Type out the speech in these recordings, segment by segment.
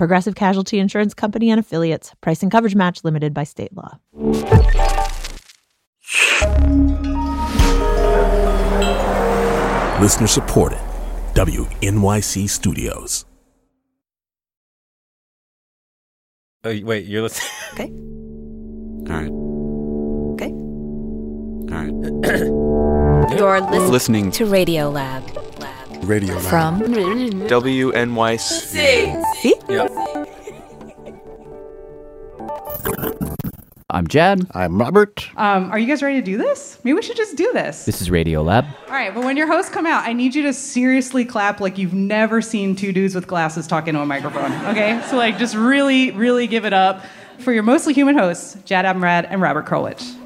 Progressive Casualty Insurance Company and affiliates. Price and coverage match limited by state law. Listener supported. WNYC Studios. Oh, wait, you're listening. Okay. All right. Okay. All right. You're listening, Listening to Radio Lab. Radio Lab. From WNYC. I'm Jad. I'm Robert. Um, are you guys ready to do this? Maybe we should just do this. This is Radio Lab. All right, but when your hosts come out, I need you to seriously clap like you've never seen two dudes with glasses talking to a microphone. Okay? So, like, just really, really give it up for your mostly human hosts, Jad Abumrad and Robert Krulwich.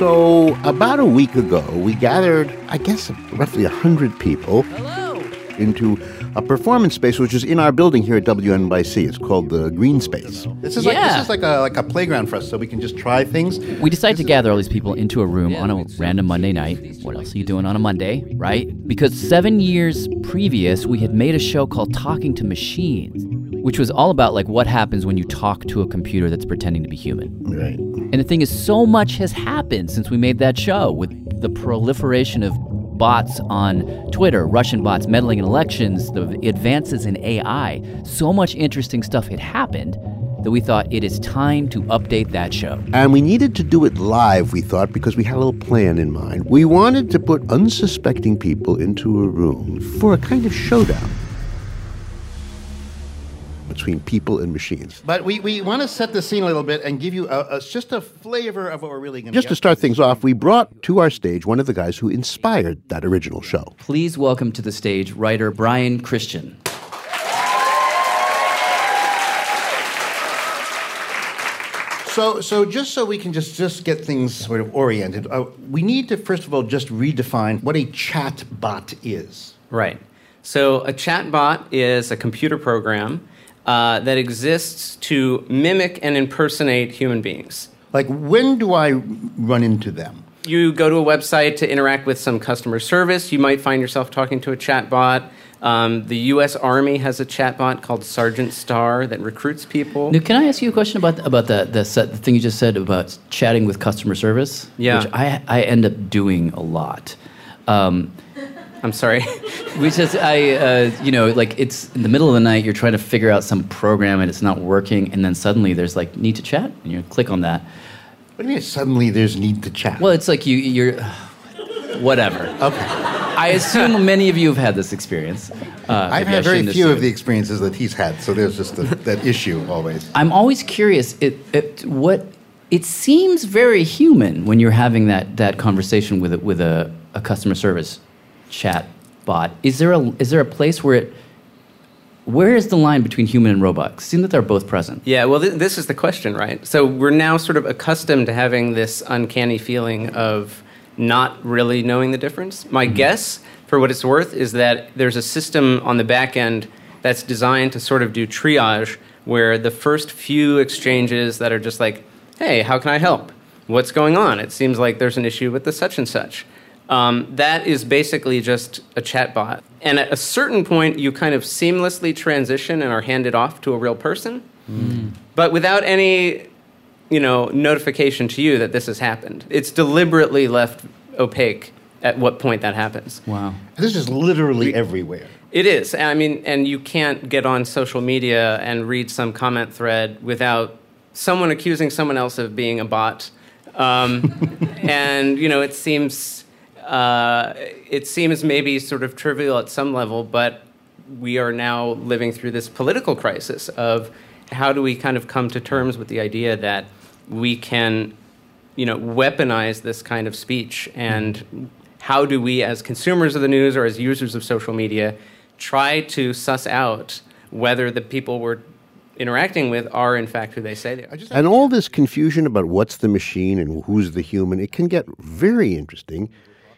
So, about a week ago, we gathered, I guess, roughly 100 people into a performance space which is in our building here at WNYC. It's called the Green Space. This is like Yeah. this is like a like a playground for us, so we can just try things. We decided to gather all these people into a room on a random Monday night. What else are you doing on a Monday, right? Because seven years previous, we had made a show called Talking to Machines, which was all about like what happens when you talk to a computer that's pretending to be human. Right. And the thing is, so much has happened since we made that show with the proliferation of bots on Twitter, Russian bots meddling in elections, the advances in AI. So much interesting stuff had happened that we thought it is time to update that show. And we needed to do it live, we thought, because we had a little plan in mind. We wanted to put unsuspecting people into a room for a kind of showdown between people and machines. But we, we want to set the scene a little bit and give you a, a, just a flavor of what we're really going to Just to start things off, we brought to our stage one of the guys who inspired that original show. Please welcome to the stage writer Brian Christian. So, so just so we can just, just get things sort of oriented, uh, we need to first of all just redefine what a chat bot is. Right. So a chatbot is a computer program uh, that exists to mimic and impersonate human beings. Like, when do I run into them? You go to a website to interact with some customer service. You might find yourself talking to a chatbot. Um, the U.S. Army has a chatbot called Sergeant Star that recruits people. Now, can I ask you a question about about the the, set, the thing you just said about chatting with customer service? Yeah. which I I end up doing a lot. Um, I'm sorry. we just, I, uh, you know, like it's in the middle of the night, you're trying to figure out some program and it's not working, and then suddenly there's like need to chat, and you click on that. What do you mean suddenly there's need to chat? Well, it's like you, you're, whatever. Okay. I assume many of you have had this experience. Uh, I've had very few of the experiences that he's had, so there's just the, that issue always. I'm always curious. It, it what it seems very human when you're having that that conversation with a, with a, a customer service chat bot. Is there a is there a place where it where is the line between human and robot? It seems that they're both present. Yeah, well, th- this is the question, right? So we're now sort of accustomed to having this uncanny feeling of not really knowing the difference. My mm-hmm. guess, for what it's worth, is that there's a system on the back end that's designed to sort of do triage, where the first few exchanges that are just like, hey, how can I help? What's going on? It seems like there's an issue with the such and such. Um, that is basically just a chatbot. And at a certain point, you kind of seamlessly transition and are handed off to a real person, but without any, you know, notification to you that this has happened. It's deliberately left opaque at what point that happens. Wow. This is literally everywhere. It is. I mean, and you can't get on social media and read some comment thread without someone accusing someone else of being a bot. Um, and you know, it seems uh, it seems maybe sort of trivial at some level, but we are now living through this political crisis of how do we kind of come to terms with the idea that we can, you know, weaponize this kind of speech and how do we as consumers of the news or as users of social media try to suss out whether the people we're interacting with are in fact who they say they are. And all this confusion about what's the machine and who's the human, it can get very interesting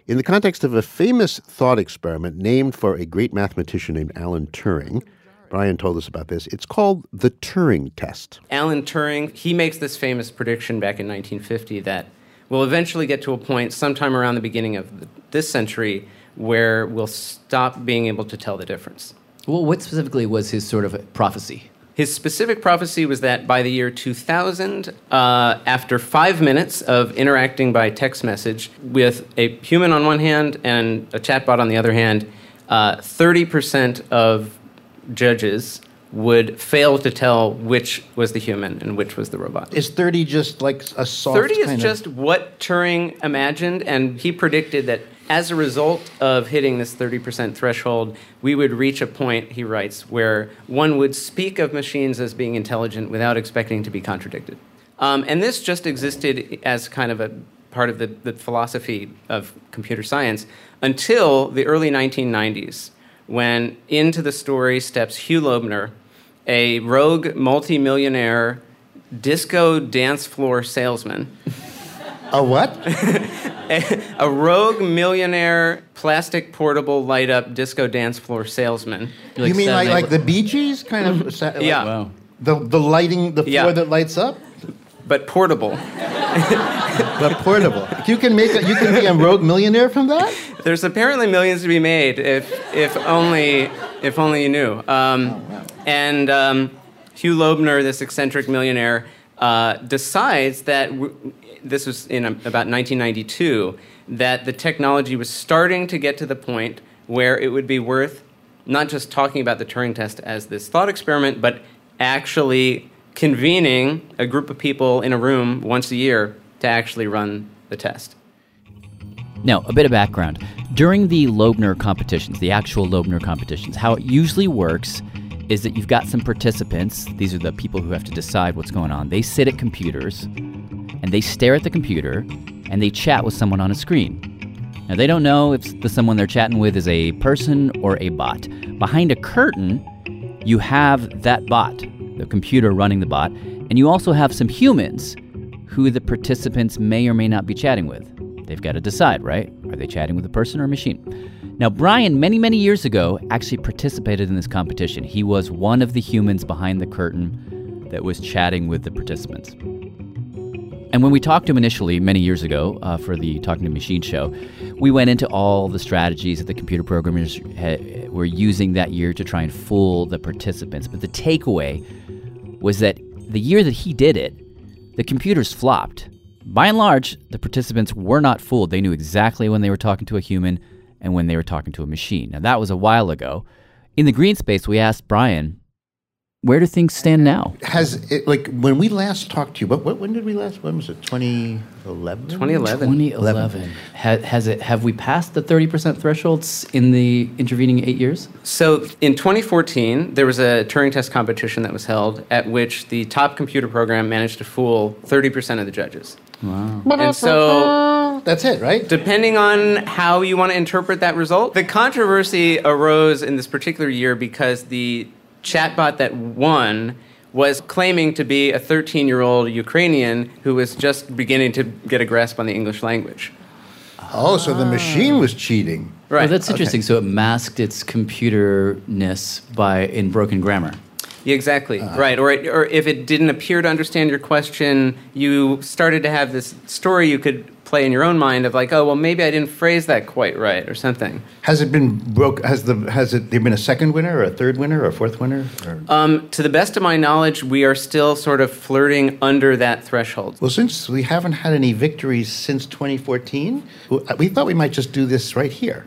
in the context of a famous thought experiment named for a great mathematician named Alan Turing. Brian told us about this. It's called the Turing test. Alan Turing, he makes this famous prediction back in 1950 that we'll eventually get to a point sometime around the beginning of this century where we'll stop being able to tell the difference. Well, what specifically was his sort of prophecy? His specific prophecy was that by the year 2000, uh, after five minutes of interacting by text message with a human on one hand and a chatbot on the other hand, uh, 30% of judges would fail to tell which was the human and which was the robot. Is 30 just like a soft 30 is just what Turing imagined, and he predicted that as a result of hitting this 30% threshold, we would reach a point, he writes, where one would speak of machines as being intelligent without expecting to be contradicted. Um, and this just existed as kind of a part of the, the philosophy of computer science until the early 1990s, when into the story steps Hugh Loebner, a rogue multimillionaire disco dance floor salesman. A what? a, a rogue millionaire plastic portable light up disco dance floor salesman. you mean like, like the Bee Gees kind of? sa- like Yeah. The, the lighting, the floor Yeah. that lights up? But portable. But portable. you can make a, you can be a rogue millionaire from that? There's apparently millions to be made if, if only if only you knew. Um, and um, Hugh Loebner, this eccentric millionaire, uh, decides that w- this was in um, about 1992 that the technology was starting to get to the point where it would be worth not just talking about the Turing test as this thought experiment, but actually convening a group of people in a room once a year to actually run the test. Now, a bit of background. During the Loebner competitions, the actual Loebner competitions, how it usually works is that you've got some participants. These are the people who have to decide what's going on. They sit at computers and they stare at the computer and they chat with someone on a screen. Now, they don't know if the someone they're chatting with is a person or a bot. Behind a curtain, you have that bot, the computer running the bot, and you also have some humans who the participants may or may not be chatting with. They've got to decide, right? Are they chatting with a person or a machine? Now, Brian, many, many years ago, actually participated in this competition. He was one of the humans behind the curtain that was chatting with the participants. And when we talked to him initially, many years ago, uh, for the Talking to Machine show, we went into all the strategies that the computer programmers were using that year to try and fool the participants. But the takeaway was that the year that he did it, the computers flopped. By and large, the participants were not fooled. They knew exactly when they were talking to a human and when they were talking to a machine. Now, that was a while ago. In the green space, we asked Brian, where do things stand now? Has it, like when we last talked to you, what, what when did we last? When was it? 2011? 2011. 2011. Ha- has it? Have we passed the 30% thresholds in the intervening eight years? So in 2014, there was a Turing test competition that was held at which the top computer program managed to fool 30% of the judges. Wow. And so, That's it, right? depending on how you want to interpret that result, the controversy arose in this particular year because the chatbot that won was claiming to be a 13 year old Ukrainian who was just beginning to get a grasp on the English language. Oh, so the machine was cheating. Right. Well, that's interesting. So it masked its computerness by in broken grammar. Yeah, exactly. Uh-huh. right. Or, it, or if it didn't appear to understand your question, you started to have this story you could play in your own mind of like, oh, well, maybe I didn't phrase that quite right or something. Has it been broke? Has the has it there been a second winner or a third winner or a fourth winner? Or? Um, to the best of my knowledge, we are still sort of flirting under that threshold. Well, since we haven't had any victories since 2014, we thought we might just do this right here.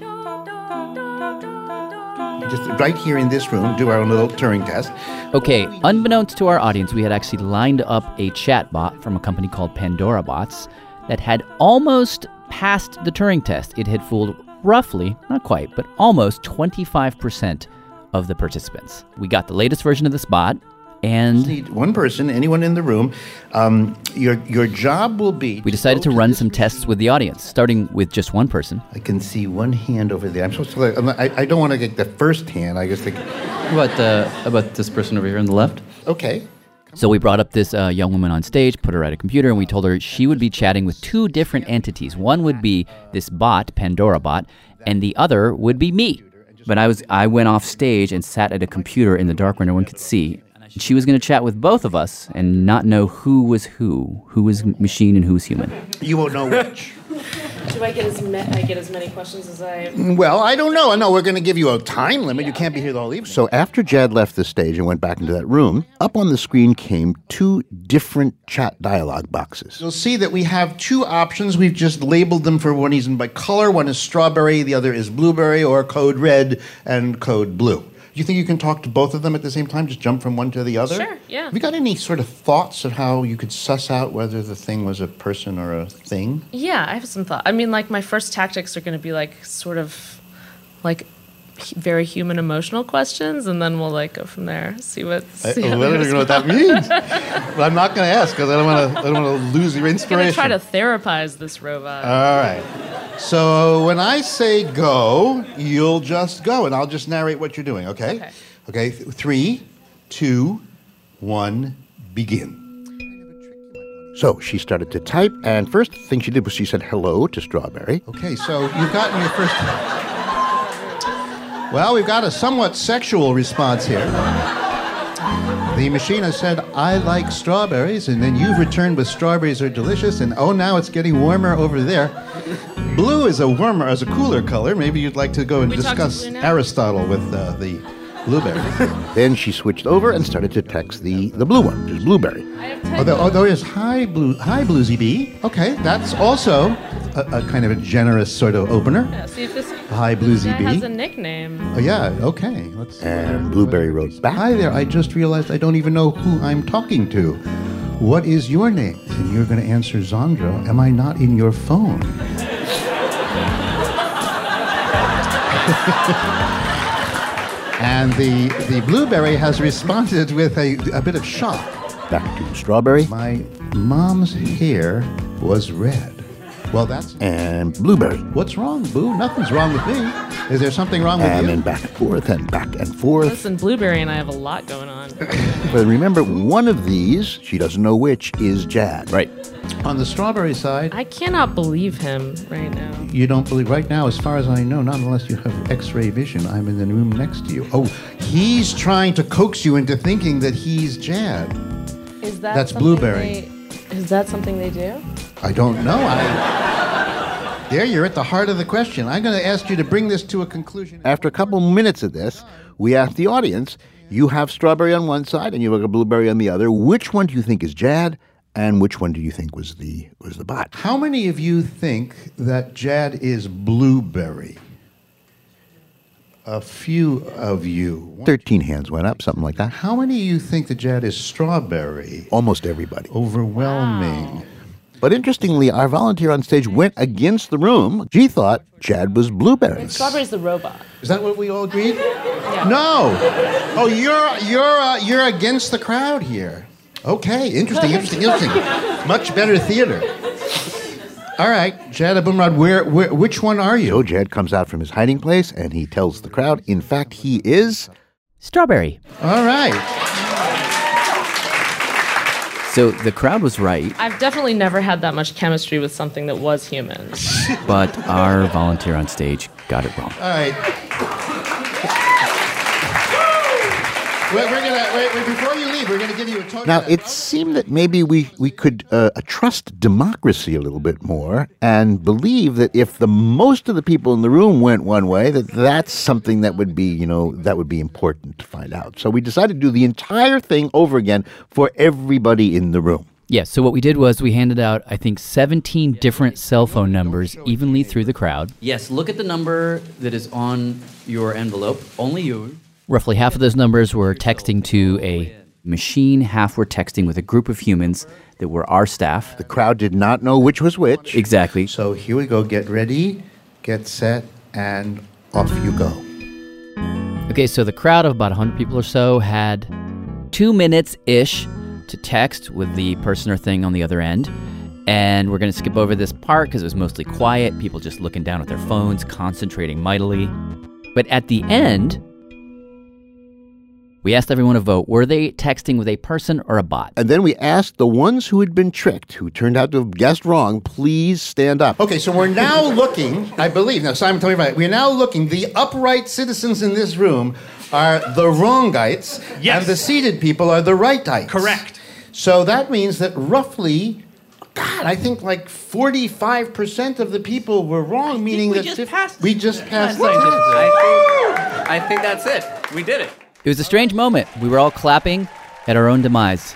Just right here in this room, do our own little Turing test. Okay, unbeknownst to our audience, we had actually lined up a chatbot from a company called Pandora Bots that had almost passed the Turing test. It had fooled roughly, not quite, but almost 25% of the participants. We got the latest version of the bot, and Need one person, anyone in the room. Um, your your job will be. we decided to go run this some tests with the audience, starting with just one person. I can see one hand over there. I'm supposed to. Like, I'm not- I, I don't want to get the first hand. I just think. About uh, about this person over here on the left. Okay. So we brought up this uh, young woman on stage, put her at a computer, and we told her she would be chatting with two different entities. One would be this bot, Pandora bot, and the other would be me. But I was I went off stage and sat at a computer in the dark where no one could see. She was going to chat with both of us and not know who was who, who was machine and who was human. You won't know which. Do I get as ma- I get as many questions as I? well, I don't know. I know we're going to give you a time limit. You can't be here the whole evening. So after Jad left the stage and went back into that room, up on the screen came two different chat dialogue boxes. You'll see that we have two options. We've just labeled them for one reason by color. One is strawberry, the other is blueberry, or code red and code blue. Do you think you can talk to both of them at the same time? Just jump from one to the other? Sure, yeah. Have you got any sort of thoughts of how you could suss out whether the thing was a person or a thing? Yeah, I have some thought. I mean, like my first tactics are going to be like sort of like very human emotional questions, and then we'll like go from there. See what. I, See I how don't even know what that means. but I'm not going to ask because I don't want to. I don't want to lose your I'm inspiration. gonna try to therapize this robot. All right. So when I say go, you'll just go, and I'll just narrate what you're doing. Okay. Okay. Okay. th- Three, two, one, begin. So she started to type, and first thing she did was she said hello to Strawberry. Okay. So you've gotten your first. Well, we've got a somewhat sexual response here. The machine has said, I like strawberries, and then you've returned with strawberries are delicious, and oh, now it's getting warmer over there. Blue is a warmer, as a cooler color. Maybe you'd like to go and We discuss? Aristotle with uh, the blueberries. Then she switched over and started to text the, the blue one, which is Blueberry. I have oh, there, oh, there is hi, blue, hi, Bluesy Bee. Okay, that's also a, a kind of a generous sort of opener. Yeah, see if this Hi, Bluesy guy has Bee. a nickname. Oh, yeah, okay. Let's see. And Blueberry wrote back. Hi there, I just realized I don't even know who I'm talking to. What is your name? And you're going to answer Zandra. Am I not in your phone? and the, the blueberry has responded with a, a bit of shock. Back to Strawberry My mom's hair was red. Well, that's. and Blueberry. What's wrong, Boo? Nothing's wrong with me. Is there something wrong with And you? then back and forth and back and forth. Listen, Blueberry and I have a lot going on. But remember, one of these, she doesn't know which, is Jad. Right. On the strawberry side, I cannot believe him right now. You don't believe right now, as far as I know, not unless you have X-ray vision. I'm in the room next to you. Oh, he's trying to coax you into thinking that he's Jad. Is that That's something Blueberry. they- is that something they do? I don't know. I. There, you're at the heart of the question. I'm going to ask you to bring this to a conclusion. After a couple minutes of this, we asked the audience, you have Strawberry on one side and you have a Blueberry on the other. Which one do you think is Jad? And which one do you think was the was the bot? How many of you think that Jad is blueberry? A few of you. Thirteen hands went up, something like that. How many of you think that Jad is strawberry? Almost everybody. Overwhelming. Wow. But interestingly, our volunteer on stage went against the room. She thought Jad was Blueberry. Strawberry's the robot. Is that what we all agreed? No. Oh, you're you're uh, you're against the crowd here. Okay, interesting, interesting, interesting. Much better theater. All right, Jad Abumrad, where, where which one are you? So Jad comes out from his hiding place and he tells the crowd, in fact, he is. Strawberry. All right. So the crowd was right, I've definitely never had that much chemistry with something that was human. but our volunteer on stage got it wrong. All right. We're, we're gonna wait, wait, before you leave. We're gonna give you a total. Now, it seemed that maybe we, we could uh, trust democracy a little bit more and believe that if the most of the people in the room went one way, that that's something that would be, you know, that would be important to find out. So we decided to do the entire thing over again for everybody in the room. Yes, so what we did was we handed out, I think, 17 different cell phone numbers evenly through the crowd. Yes, look at the number that is on your envelope. Only you. Roughly half of those numbers were texting to a machine, half were texting with a group of humans that were our staff. The crowd did not know which was which. Exactly. So here we go. Get ready, get set, and off you go. Okay, so the crowd of about 100 people or so had two minutes ish to text with the person or thing on the other end. And we're going to skip over this part because it was mostly quiet, people just looking down at their phones, concentrating mightily. But at the end, We asked everyone to vote. Were they texting with a person or a bot? And then we asked the ones who had been tricked, who turned out to have guessed wrong, please stand up. Okay, so we're now looking, I believe, now Simon, tell me right. We're now looking, the upright citizens in this room are the wrongites, Yes. and the seated people are the rightites. Correct. So that means that roughly, God, I think like 45% of the people were wrong, meaning we that just fif- passed we just passed the I think, I think that's it. We did it. It was a strange moment. We were all clapping at our own demise.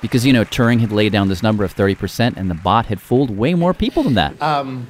Because, you know, Turing had laid down this number of 30%, and the bot had fooled way more people than that. Um,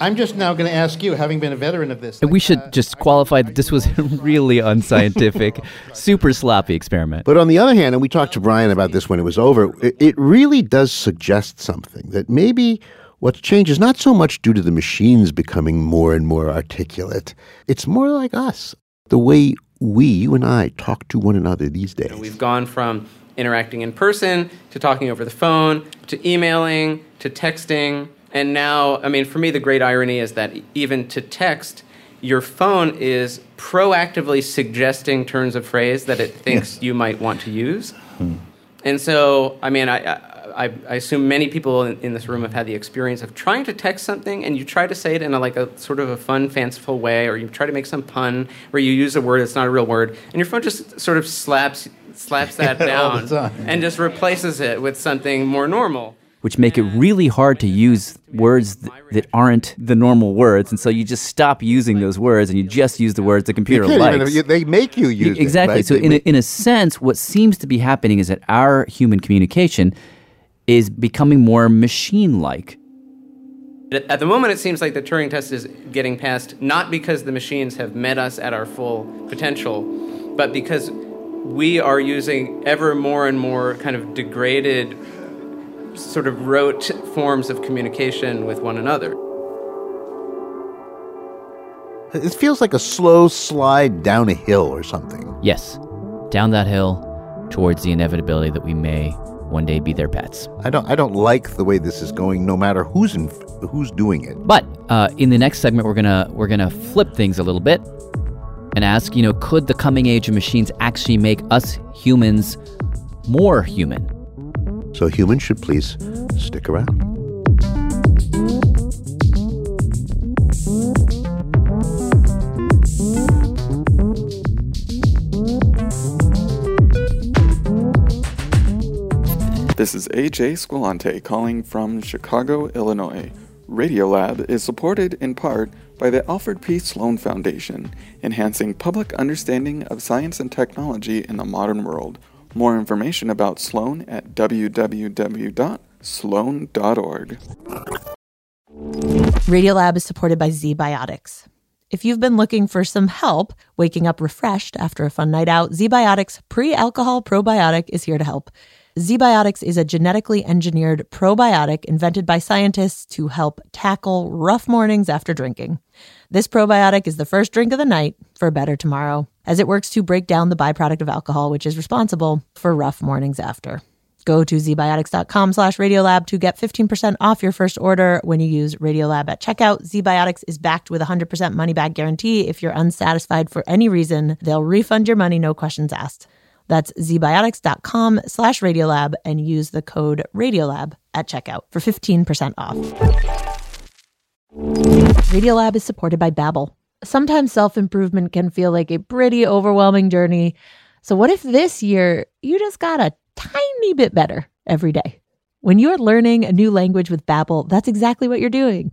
I'm just now going to ask you, having been a veteran of this. And we should just qualify that this was a really unscientific, super sloppy experiment. But on the other hand, and we talked to Brian about this when it was over, it, it really does suggest something that maybe what's changed is not so much due to the machines becoming more and more articulate. It's more like us, the way we, you and I, talk to one another these days. We've gone from interacting in person to talking over the phone to emailing to texting. And now, I mean, for me, the great irony is that even to text, your phone is proactively suggesting turns of phrase that it thinks you might want to use. Hmm. And so, I mean, I, I, I assume many people in, in this room have had the experience of trying to text something and you try to say it in a, like a sort of a fun, fanciful way, or you try to make some pun, where you use a word that's not a real word, and your phone just sort of slaps slaps that down and just replaces it with something more normal. Which make it really hard to use words th- that aren't the normal words. And so you just stop using those words and you just use the words the computer can't even- likes. they make you use it, exactly. right? So in a, in a sense, what seems to be happening is that our human communication is becoming more machine-like. At at the moment, it seems like the Turing test is getting passed not because the machines have met us at our full potential, but because we are using ever more and more kind of degraded, sort of rote forms of communication with one another. It feels like a slow slide down a hill or something. Yes, down that hill towards the inevitability that we may one day be their pets. I don't. I don't like the way this is going. No matter who's in, who's doing it. But uh, in the next segment, we're gonna we're gonna flip things a little bit and ask, you know, could the coming age of machines actually make us humans more human? So humans should please stick around. This is AJ Squilante calling from Chicago, Illinois. Radiolab is supported in part by the Alfred P. Sloan Foundation, enhancing public understanding of science and technology in the modern world. More information about Sloan at www.sloan.org. Radiolab is supported by ZBiotics. If you've been looking for some help waking up refreshed after a fun night out, ZBiotics pre alcohol probiotic is here to help. ZBiotics is a genetically engineered probiotic invented by scientists to help tackle rough mornings after drinking. This probiotic is the first drink of the night for a better tomorrow, as it works to break down the byproduct of alcohol, which is responsible for rough mornings after. Go to zbiotics.com slash radiolab to get 15% off your first order when you use Radiolab at checkout. ZBiotics is backed with a 100% money back guarantee. If you're unsatisfied for any reason, they'll refund your money, no questions asked. That's zbiotics.com slash radiolab and use the code radiolab at checkout for 15% off. Radiolab is supported by Babbel. Sometimes self-improvement can feel like a pretty overwhelming journey. So what if this year you just got a tiny bit better every day? When you're learning a new language with Babbel, that's exactly what you're doing.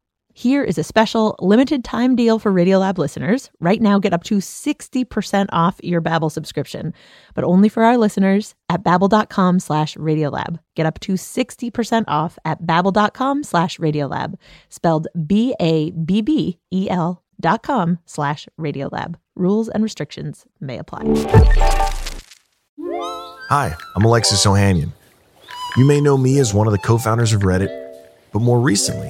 Here is a special limited time deal for Radiolab listeners. Right now, get up to 60% off your Babbel subscription, but only for our listeners at babbel.com slash radiolab. Get up to 60% off at babbel.com slash radiolab, spelled B-A-B-B-E-L dot com slash radiolab. Rules and restrictions may apply. Hi, I'm Alexis Ohanian. You may know me as one of the co founders of Reddit, but more recently,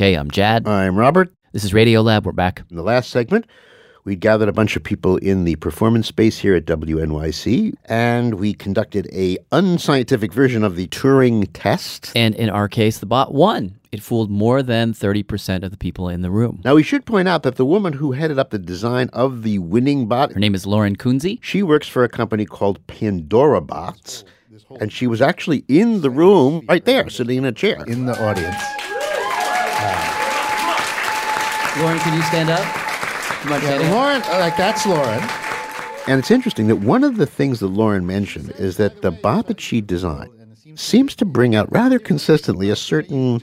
Okay, I'm Jad. I'm Robert. This is Radio Lab. We're back. In the last segment, we gathered a bunch of people in the performance space here at WNYC, and we conducted a unscientific version of the Turing test. And in our case, the bot won. It fooled more than 30% of the people in the room. Now, we should point out that the woman who headed up the design of the winning bot, her name is Lauren Kunze. She works for a company called Pandora Bots, and she was actually in the room right there, sitting in a chair. In the audience. Lauren, can you stand up? You mind Yeah, standing? Lauren, like that's Lauren. And it's interesting that one of the things that Lauren mentioned is that the bot that she designed seems to bring out rather consistently a certain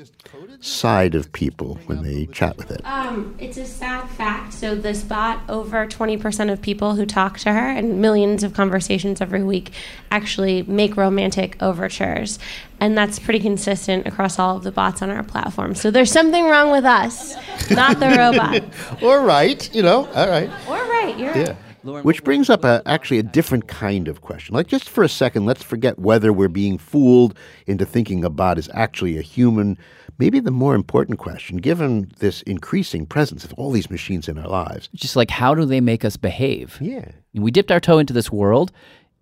side of people when they chat with it. Um, it's a sad fact. So this bot, over 20% of people who talk to her and millions of conversations every week actually make romantic overtures. And that's pretty consistent across all of the bots on our platform. So there's something wrong with us, not the robot. or right, you know, all right. Or right, you're right. Which brings up a, actually a different kind of question. Like, just for a second, let's forget whether we're being fooled into thinking a bot is actually a human. Maybe the more important question, given this increasing presence of all these machines in our lives, Just like, how do they make us behave? Yeah. We dipped our toe into this world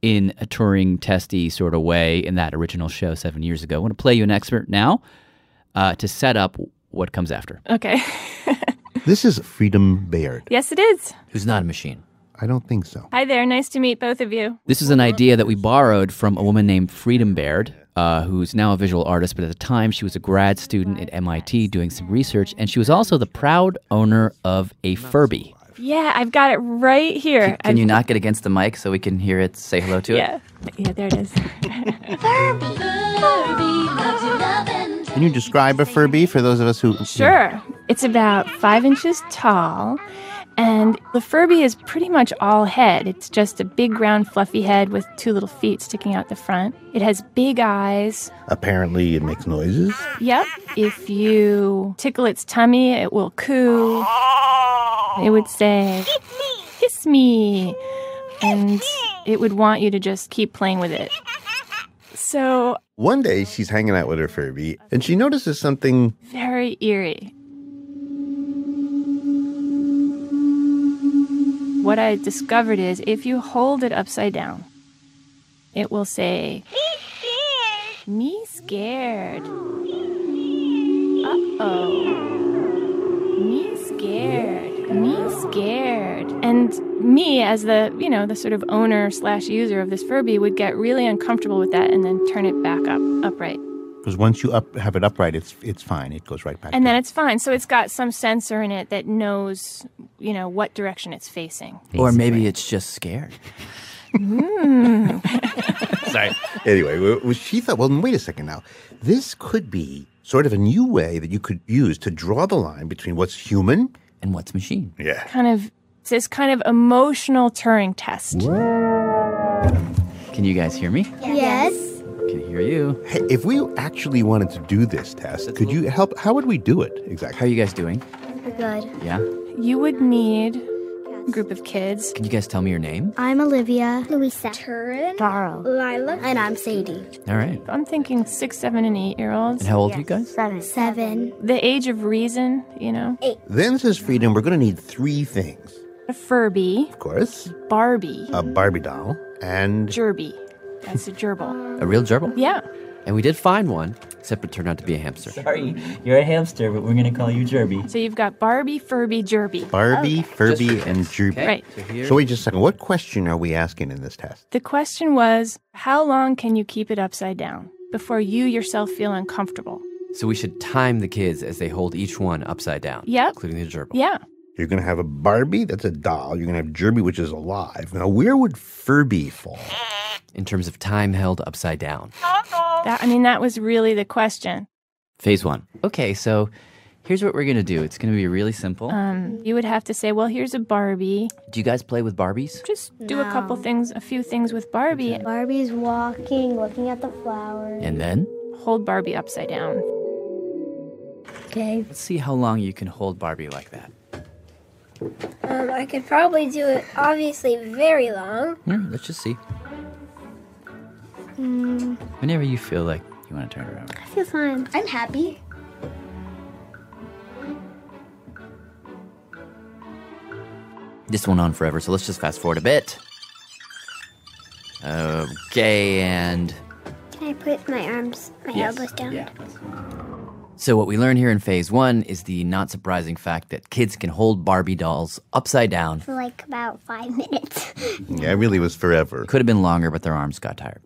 in a Turing testy sort of way in that original show seven years ago. I want to play you an expert now uh, to set up what comes after. Okay. this is Freedom Baird. yes, it is. Who's not a machine? I don't think so. Hi there. Nice to meet both of you. This is an idea that we borrowed from a woman named Freedom Baird, uh, who's now a visual artist, but at the time she was a grad student at MIT doing some research, and she was also the proud owner of a Furby. Yeah, I've got it right here. Can you knock it against the mic so we can hear it say hello to it? Yeah. Yeah, there it is. Furby, Furby, Can you describe a Furby for those of us who. Sure. It's about five inches tall, and the Furby is pretty much all head. It's just a big, round, fluffy head with two little feet sticking out the front. It has big eyes. Apparently, it makes noises. Yep. If you tickle its tummy, it will coo. It would say, kiss me. And it would want you to just keep playing with it. So, One day, she's hanging out with her Furby, and she notices something very eerie. What I discovered is if you hold it upside down, it will say, Me scared. Me scared. Uh oh. Me scared. Me scared. And me, as the, you know, the sort of owner slash user of this Furby, would get really uncomfortable with that and then turn it back up, upright. Because once you up, have it upright, it's it's fine. It goes right back. And then it's fine. So it's got some sensor in it that knows, you know, what direction it's facing. Or maybe it's just scared. Mm. Sorry. Anyway, w- w- she thought, well, wait a second now. This could be sort of a new way that you could use to draw the line between what's human and what's machine. Yeah. kind of it's this kind of emotional Turing test. Can you guys hear me? Yes. Can hear you. Hey, if we actually wanted to do this test, could you help? How would we do it exactly? How are you guys doing? Good. Yeah. You would need a group of kids. Can you guys tell me your name? I'm Olivia. Louisa. Turin. Taro. Lila. And I'm Sadie. All right. I'm thinking six, seven, and eight year olds. And how old are you guys? Seven. Seven. The age of reason, you know. Eight. Then says Freedom, we're going to need three things. A Furby, Of course, Barbie, a Barbie doll, and Jerby. That's a gerbil. A real gerbil? Yeah. And we did find one, except it turned out to be a hamster. Sorry, you're a hamster, but we're gonna call you Jerby. So you've got Barbie, Furby, Jerby. Barbie, Furby, and Jerby. Right. So wait just a second. What question are we asking in this test? The question was how long can you keep it upside down before you yourself feel uncomfortable? So we should time the kids as they hold each one upside down. Yep. Including the gerbil. Yeah. You're going to have a Barbie, that's a doll. You're going to have Jerby, which is alive. Now, where would Furby fall? In terms of time held upside down. That, I mean, that was really the question. Phase one. Okay, so here's what we're going to do. It's going to be really simple. Um, you would have to say, well, here's a Barbie. do you guys play with Barbies? Just do a couple things, a few things with Barbie. Barbie's walking, looking at the flowers. And then Hold Barbie upside down. Okay. let's see how long you can hold Barbie like that. Um, I could probably do it obviously very long. Yeah, let's just see. Mm, Whenever you feel like you want to turn around. I feel fine. I'm happy. This went on forever, so let's just fast forward a bit. Okay, and Can I put my arms, my Yes, elbows down? yeah. So what we learn here in phase one is the not surprising fact that kids can hold Barbie dolls upside down. For like about five minutes. Yeah, it really was forever. Could have been longer, but their arms got tired.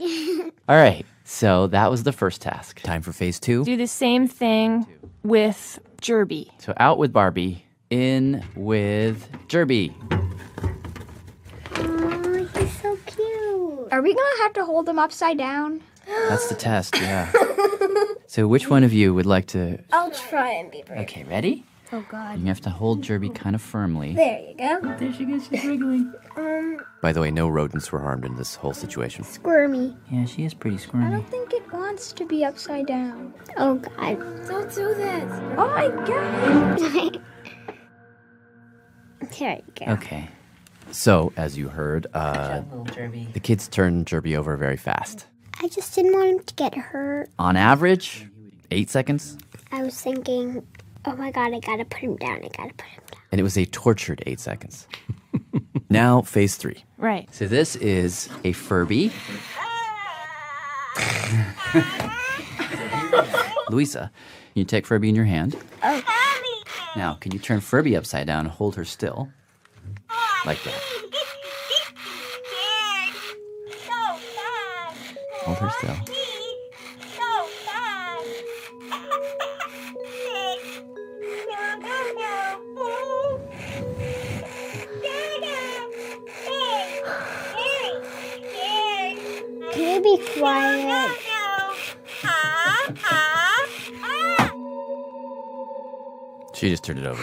All right, so that was the first task. Time for phase two. Do the same thing with Jerby. So out with Barbie, in with Jerby. oh, he's so cute. Are we gonna have to hold them upside down? That's the test, yeah. so which one of you would like to? I'll try and be brave. Okay, ready? Oh God. You have to hold Jerby kind of firmly. There you go. There she goes. She's wiggling. Um, By the way, no rodents were harmed in this whole situation. squirmy. Yeah, she is pretty squirmy. I squirmy. don't think it wants to be upside down. Oh God. Don't do this. Oh my god! there you go. Okay. So, as you heard, uh, the kids turned Jerby over very fast. I just didn't want him to get hurt. On average, eight seconds. I was thinking, oh my God, I gotta put him down. I gotta put him down. And it was a tortured eight seconds. now, phase three. Right. So this is a Furby. Louisa, you take Furby in your hand. Oh. Now, can you turn Furby upside down and hold her still? Like that. Hold her still. Can you be quiet? She just turned it over.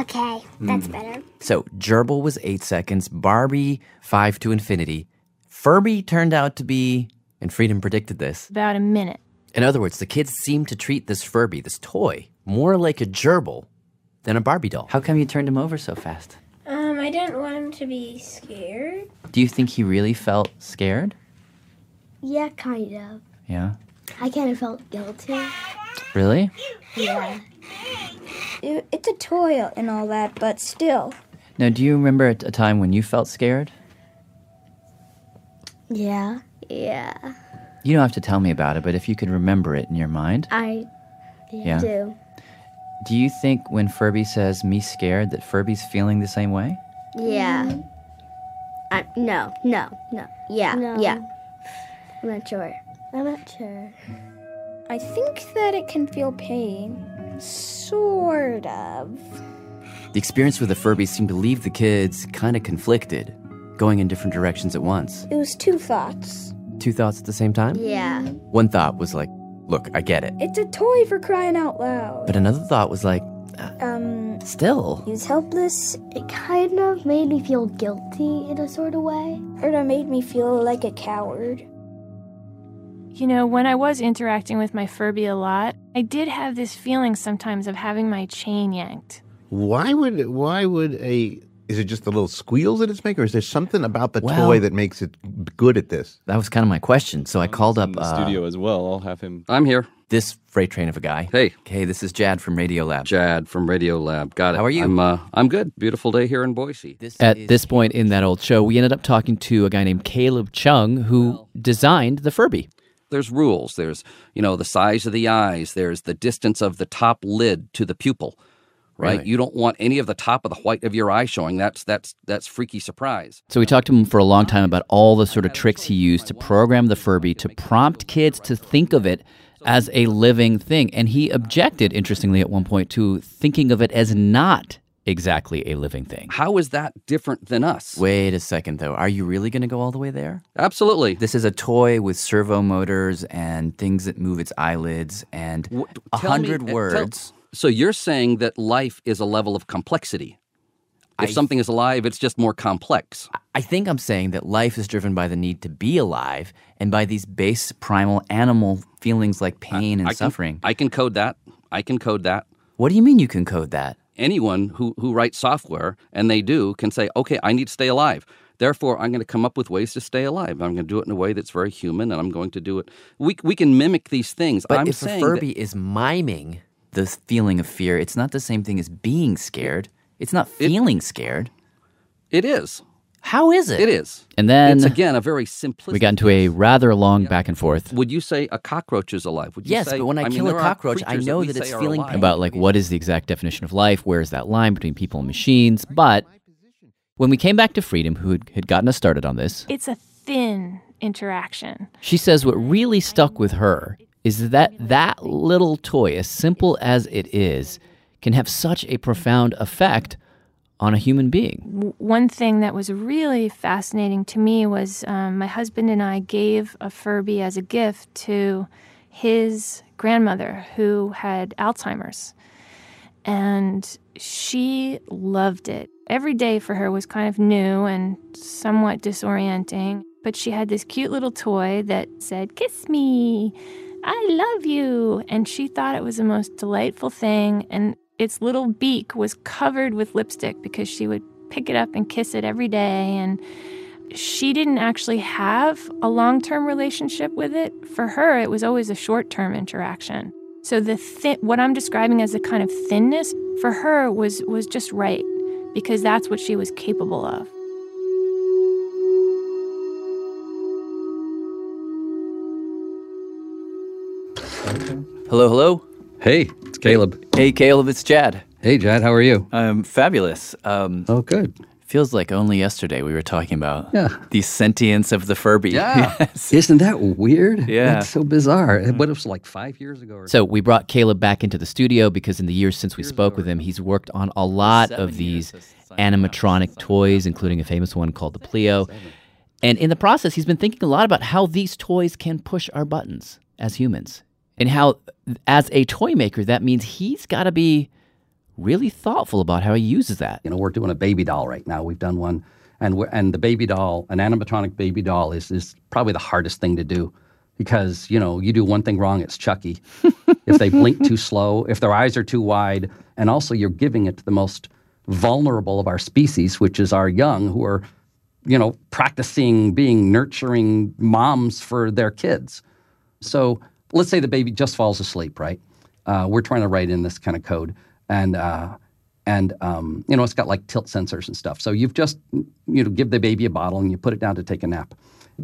Okay, that's Hmm. better. So, Gerbil was eight seconds, Barbie, five to infinity. Furby turned out to be, and Freedom predicted this. About a minute. In other words, the kids seemed to treat this Furby, this toy, more like a gerbil than a Barbie doll. How come you turned him over so fast? Um, I didn't want him to be scared. Do you think he really felt scared? Yeah, kind of. Yeah. I kind of felt guilty. Really? Yeah. It's a toy and all that, but still. Now, do you remember a a time when you felt scared? Yeah. Yeah. You don't have to tell me about it, but if you could remember it in your mind. I Yeah. do. Do you think when Furby says me scared that Furby's feeling the same way? Yeah. Mm-hmm. I, no, no, no. Yeah, yeah. I'm not sure. I'm not sure. I think that it can feel pain. Sort of. The experience with the Furby seemed to leave the kids kind of conflicted, going in different directions at once. It was two thoughts. Two thoughts at the same time? Yeah. One thought was like, look, I get it. It's a toy for crying out loud. But another thought was like, Um, still. He was helpless. It kind of made me feel guilty in a sort of way. Or it made me feel like a coward. You know, when I was interacting with my Furby a lot, I did have this feeling sometimes of having my chain yanked. Why would why would a is it just the little squeals that it's making, or is there something about the Well- toy that makes it good at this? That was kind of my question. So I called up the uh, studio as well. I'll have him. I'm here. This freight train of a guy. Hey. Hey, this is Jad from Radio Lab. Jad from Radio Lab. Got it. How are you? I'm, uh, I'm good. Beautiful day here in Boise. At this point in that old show, we ended up talking to a guy named Caleb Chung who designed the Furby. There's rules. There's, you know, the size of the eyes. There's the distance of the top lid to the pupil. Right? Really? You don't want any of the top of the white of your eye showing. That's that's that's freaky surprise. So we talked to him for a long time about all the sort of tricks he used to program the Furby to prompt kids to think of it as a living thing. And he objected, interestingly, at one point to thinking of it as not exactly a living thing. How is that different than us? Wait a second, though. Are you really going to go all the way there? Absolutely. This is a toy with servo motors and things that move its eyelids and a Tell me- hundred uh, tell- words. So you're saying that life is a level of complexity. If I- something is alive, it's just more complex. I think I'm saying that life is driven by the need to be alive and by these base primal animal feelings like pain and I can- suffering. I can code that. I can code that. What do you mean you can code that? Anyone who, who writes software, and they do, can say, okay, I need to stay alive. Therefore, I'm going to come up with ways to stay alive. I'm going to do it in a way that's very human, and I'm going to do it. We, we can mimic these things. But I'm if a saying Furby that is miming the feeling of fear, it's not the same thing as being scared. It's not feeling scared. it is. How is it? It is. And then it's again a very simplistic. we got into a rather long back and forth. Would you say a cockroach is alive? Would you Yes, say, but when I, mean, kill a cockroach, I know we that, it's feeling alive. about like what is the exact definition of life? Where is that line between people and machines? But when we came back to Freedom, who had- had gotten us started on this, It's a thin interaction. she says what really stuck with her is that that little toy, as simple as it is, can have such a profound effect on a human being. One thing that was really fascinating to me was um, my husband and I gave a Furby as a gift to his grandmother who had Alzheimer's. And she loved it. Every day for her was kind of new and somewhat disorienting, but she had this cute little toy that said, Kiss me, I love you. And she thought it was the most delightful thing. And its little beak was covered with lipstick because she would pick it up and kiss it every day. And she didn't actually have a long term relationship with it. For her, it was always a short term interaction. So the thi- what I'm describing as a kind of thinness for her was was just right because that's what she was capable of. Hello, hello. Hey, it's Caleb. Hey, Caleb, it's Jad. Hey, Jad, how are you? I'm fabulous. Um, oh, good. Feels like only yesterday we were talking about Yeah. the sentience of the Furby. Yeah. Yes. Isn't that weird? Yeah. That's so bizarre. What it was like five years ago or So we brought Caleb back into the studio because in the years since we spoke with him, he's worked on a lot of these animatronic toys, including a famous one called the Pleo. And in the process, he's been thinking a lot about how these toys can push our buttons as humans. And how, as a toy maker, that means he's got to be really thoughtful about how he uses that. You know, we're doing a baby doll right now. We've done one, and we're, and the baby doll, an animatronic baby doll, is is probably the hardest thing to do, because you know you do one thing wrong, it's Chucky. if they blink too slow, if their eyes are too wide, and also you're giving it to the most vulnerable of our species, which is our young, who are, you know, practicing being nurturing moms for their kids. So let's say the baby just falls asleep, right? Uh, we're trying to write in this kind of code, and uh, and um, you know it's got like tilt sensors and stuff. So you've just you know give the baby a bottle and you put it down to take a nap.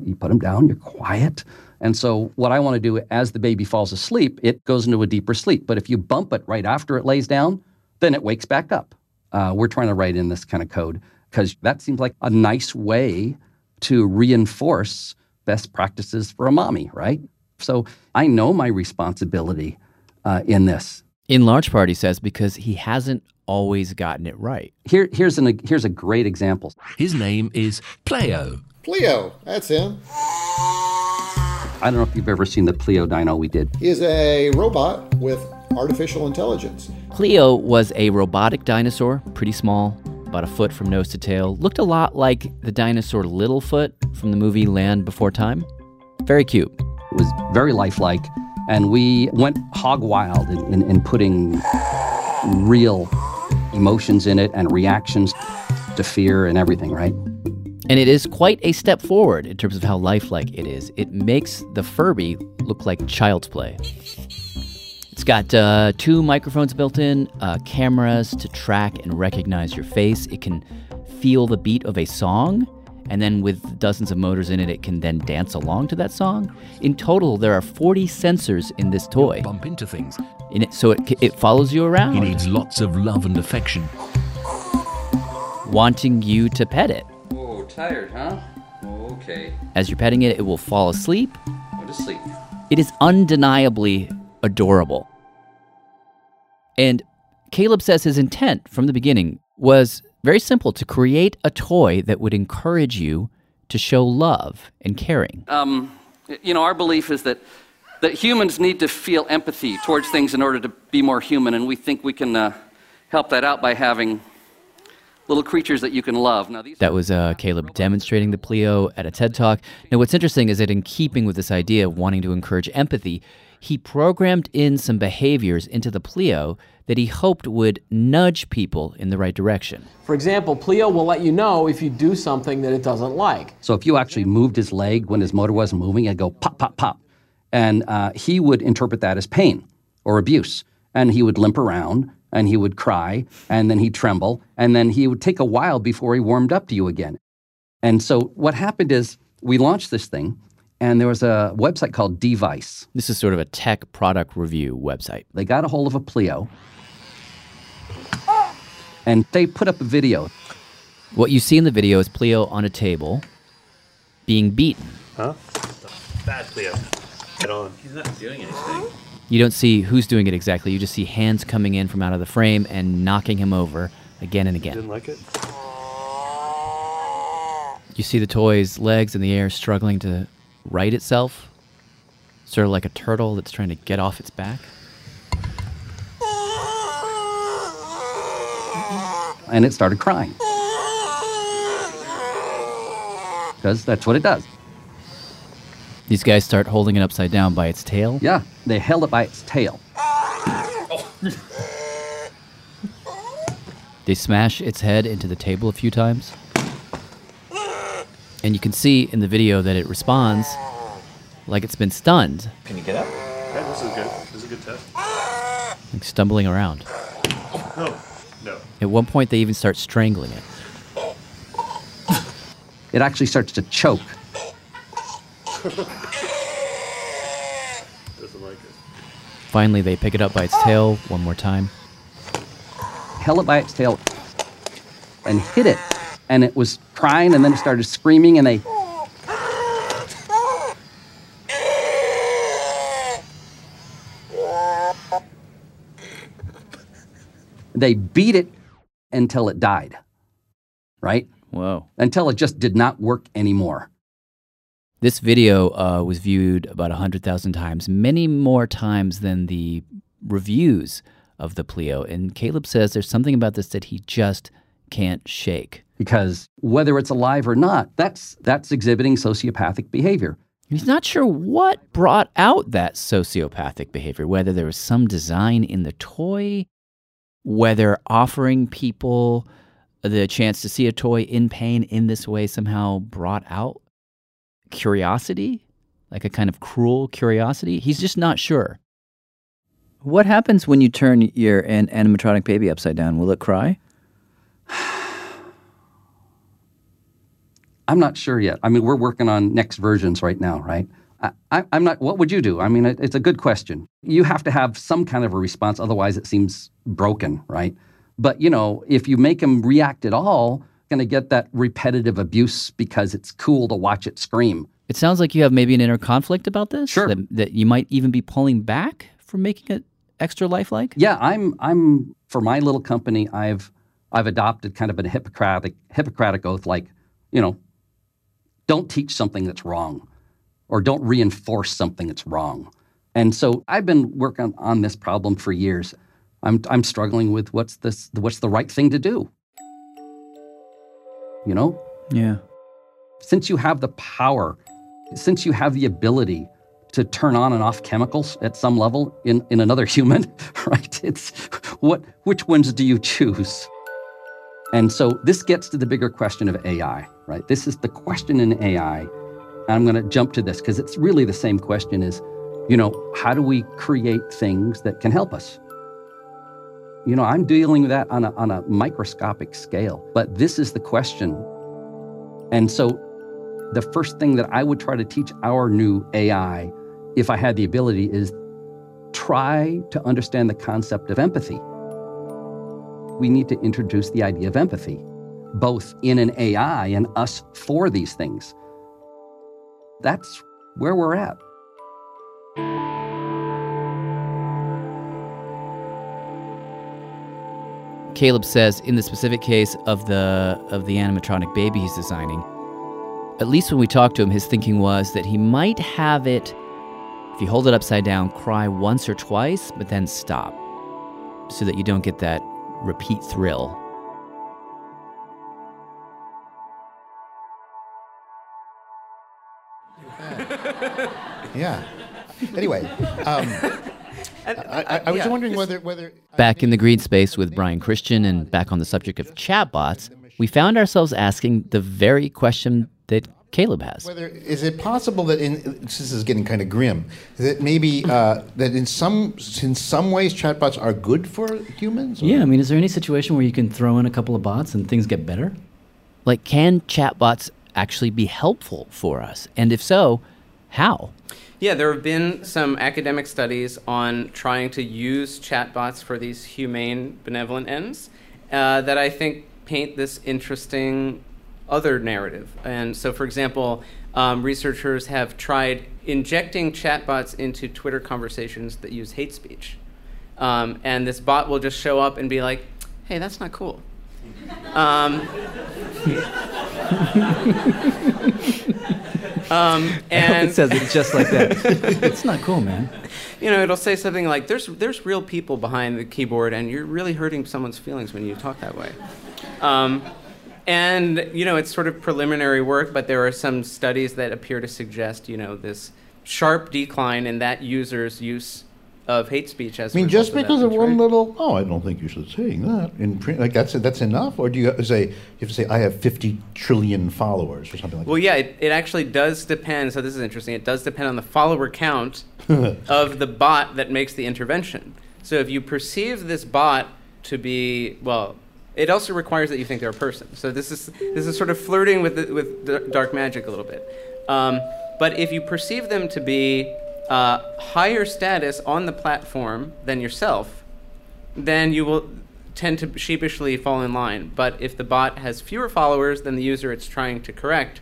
You put them down, you're quiet, and so what I want to do as the baby falls asleep, it goes into a deeper sleep. But if you bump it right after it lays down, then it wakes back up. Uh, we're trying to write in this kind of code because that seems like a nice way to reinforce best practices for a mommy, right? So I know my responsibility uh, in this. In large part, he says, because he hasn't always gotten it right. Here, here's, an, here's a great example. His name is Pleo. Pleo, that's him. I don't know if you've ever seen the Pleo Dino we did. He is a robot with artificial intelligence. Pleo was a robotic dinosaur, pretty small, about a foot from nose to tail. Looked a lot like the dinosaur Littlefoot from the movie Land Before Time. Very cute. It was very lifelike, and we went hog wild in, in, in putting real emotions in it and reactions to fear and everything, right? And it is quite a step forward in terms of how lifelike it is. It makes the Furby look like child's play. It's got uh, two microphones built in, uh, cameras to track and recognize your face. It can feel the beat of a song, and then with dozens of motors in it, it can then dance along to that song. In total, there are 40 sensors in this toy. Bump into things. In it, so it, it follows you around, He needs lots of love and affection. wanting you to pet it. Oh, tired, huh? Okay. As you're petting it, it will fall asleep. Go to sleep. It is undeniably adorable. And Caleb says his intent from the beginning was very simple to create a toy that would encourage you to show love and caring. Um, you know, our belief is that that humans need to feel empathy towards things in order to be more human, and we think we can uh, help that out by having little creatures that you can love. Now, these That was uh, Caleb demonstrating the Pleo at a TED Talk. Now, what's interesting is that in keeping with this idea of wanting to encourage empathy, he programmed in some behaviors into the Pleo that he hoped would nudge people in the right direction. For example, Pleo will let you know if you do something that it doesn't like. So if you actually moved his leg when his motor wasn't moving, it'd go pop, pop, pop. And uh, he would interpret that as pain or abuse. And he would limp around and he would cry and then he'd tremble and then he would take a while before he warmed up to you again. And so what happened is we launched this thing and there was a website called Dvice. This is sort of a tech product review website. They got a hold of a Pleo and they put up a video. What you see in the video is Pleo on a table being beaten. Huh? Bad Pleo. Get on. He's not doing anything. You don't see who's doing it exactly. You just see hands coming in from out of the frame and knocking him over again and again. Didn't like it? You see the toy's legs in the air struggling to right itself, sort of like a turtle that's trying to get off its back. And it started crying. Because that's what it does. These guys start holding it upside down by its tail. Yeah, they held it by its tail. They smash its head into the table a few times. And you can see in the video that it responds like it's been stunned, Can you get up? Okay, this is good. This is a good test. like stumbling around. No. No. At one point, they even start strangling it. It actually starts to choke. Doesn't like it. Finally, they pick it up by its tail one more time. held it by its tail and hit it. And it was crying and then started screaming and they they beat it until it died. Right? Whoa. Until it just did not work anymore. This video uh, was viewed about 100,000 times, many more times than the reviews of the Pleo. And Caleb says there's something about this that he just can't shake. Because whether it's alive or not, that's that's exhibiting sociopathic behavior. He's not sure what brought out that sociopathic behavior, whether there was some design in the toy, whether offering people the chance to see a toy in pain in this way somehow brought out curiosity, like a kind of cruel curiosity. He's just not sure. What happens when you turn your an- animatronic baby upside down? Will it cry? I'm not sure yet. I mean, we're working on next versions right now, right? I, I, I'm not. What would you do? I mean, it, it's a good question. You have to have some kind of a response, otherwise, it seems broken, right? But you know, if you make them react at all, going to get that repetitive abuse because it's cool to watch it scream. It sounds like you have maybe an inner conflict about this. Sure. That, that you might even be pulling back from making it extra lifelike. Yeah, I'm. I'm for my little company. I've I've adopted kind of a Hippocratic Hippocratic oath, like you know, don't teach something that's wrong, or don't reinforce something that's wrong. And so I've been working on this problem for years. I'm I'm struggling with what's this what's the right thing to do. You know, Yeah. since you have the power, since you have the ability to turn on and off chemicals at some level in, in another human, right? It's what which ones do you choose? And so this gets to the bigger question of AI, right? This is the question in AI. And I'm going to jump to this because it's really the same question is, you know, how do we create things that can help us? You know, I'm dealing with that on a, on a microscopic scale, but this is the question. And so the first thing that I would try to teach our new AI, if I had the ability, is try to understand the concept of empathy. We need to introduce the idea of empathy, both in an AI and us for these things. That's where we're at. Caleb says in the specific case of the of the animatronic baby he's designing, at least when we talked to him, his thinking was that he might have it if you hold it upside down, cry once or twice, but then stop, so that you don't get that repeat thrill. Yeah. Anyway, um, I, I, I was yeah. wondering whether whether Back in the green space with Brian Christian and back on the subject of chatbots, we found ourselves asking the very question that Caleb has. whether is it possible that in this is getting kind of grim that maybe uh, that in some in some ways chatbots are good for humans. Yeah, I mean, is there any situation where you can throw in a couple of bots and things get better? Like, can chatbots actually be helpful for us? And if so, how? Yeah, there have been some academic studies on trying to use chatbots for these humane, benevolent ends uh, that I think paint this interesting other narrative. And so, for example, um, researchers have tried injecting chatbots into Twitter conversations that use hate speech. Um, and this bot will just show up and be like, hey, that's not cool. Um, um, I hope and it says it just like that. it's not cool, man. you know, it'll say something like, "There's there's real people behind the keyboard, and you're really hurting someone's feelings when you talk that way." Um, and you know, it's sort of preliminary work, but there are some studies that appear to suggest, you know, this sharp decline in that user's use of hate speech as I mean, just of because of one little, oh, I don't think you should say that in print, like that's that's enough, or do you have to say you have to say I have fifty trillion followers or something like that? Well, yeah, it, it actually does depend. So this is interesting. It does depend on the follower count of the bot that makes the intervention. So if you perceive this bot to be well, it also requires that you think they're a person. So this is this is sort of flirting with the, with dark magic a little bit. Um, but if you perceive them to be uh, higher status on the platform than yourself, then you will tend to sheepishly fall in line. But if the bot has fewer followers than the user it's trying to correct,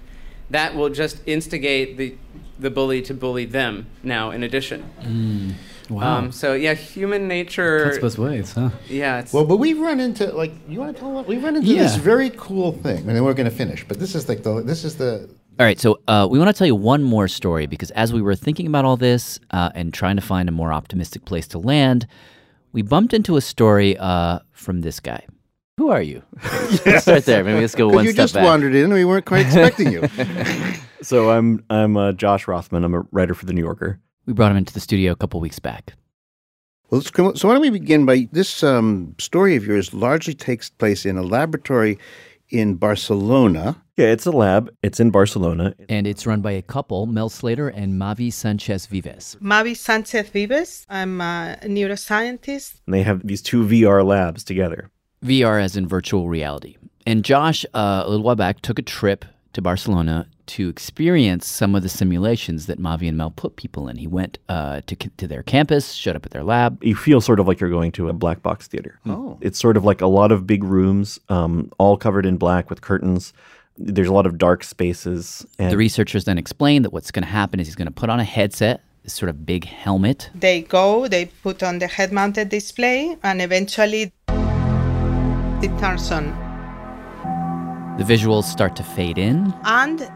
that will just instigate the the bully to bully them now in addition. Mm. Wow. Um, so yeah, human nature. Cuts both ways, huh? Yeah. It's, Well, but we've run into like you want to tell what we've run into this very cool thing, and then we're going to finish. But this is like the this is the All right, so uh, we want to tell you one more story because as we were thinking about all this uh, and trying to find a more optimistic place to land, we bumped into a story uh, from this guy. Who are you? let's start there. Maybe let's go 'Cause one you step just back. wandered in, we weren't quite expecting you. so I'm I'm uh, Josh Rothman. I'm a writer for the New Yorker. We brought him into the studio a couple weeks back. Well, let's so why don't we begin by this um, story of yours largely takes place in a laboratory in Barcelona. Yeah, it's a lab. It's in Barcelona. And it's run by a couple, Mel Slater and Mavi Sanchez Vives. Mavi Sanchez Vives. I'm a neuroscientist. And they have these two VR labs together. VR as in virtual reality. And Josh, uh, a little while back, took a trip to Barcelona to experience some of the simulations that Mavi and Mel put people in. He went uh, to, to their campus, showed up at their lab. You feel sort of like you're going to a black box theater. Oh. It's sort of like a lot of big rooms, um, all covered in black with curtains. There's a lot of dark spaces. And the researchers then explain that what's going to happen is he's going to put on a headset, this sort of big helmet. They go, they put on the head mounted display, and eventually it turns on. The visuals start to fade in. And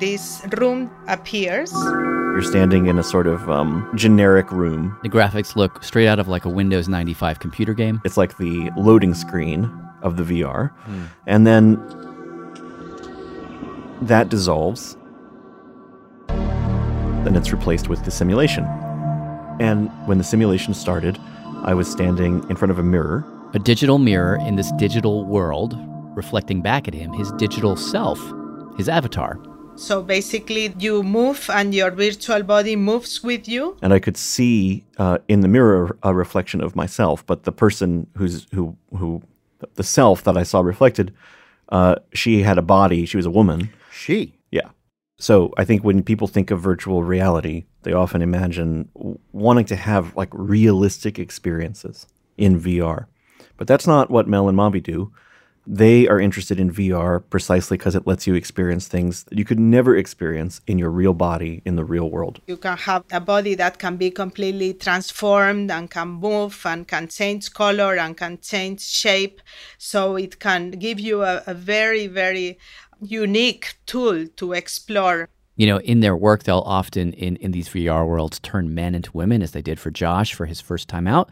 this room appears. you're standing in a sort of um, generic room. The graphics look straight out of like a Windows 95 computer game. It's like the loading screen of the VR. And then that dissolves. Then it's replaced with the simulation. And when the simulation started, I was standing in front of a mirror. A digital mirror in this digital world, reflecting back at him his digital self, his avatar. So basically, you move and your virtual body moves with you. And I could see uh, in the mirror a reflection of myself, but the person who's who who the self that I saw reflected, uh, she had a body. She was a woman. She. Yeah. So I think when people think of virtual reality, they often imagine wanting to have like realistic experiences in VR. But that's not what Mel and Mavi do. They are interested in VR precisely because it lets you experience things that you could never experience in your real body in the real world. You can have a body that can be completely transformed and can move and can change color and can change shape. So it can give you a, a very, very unique tool to explore. You know, in their work, they'll often, in, in these VR worlds, turn men into women, as they did for Josh for his first time out.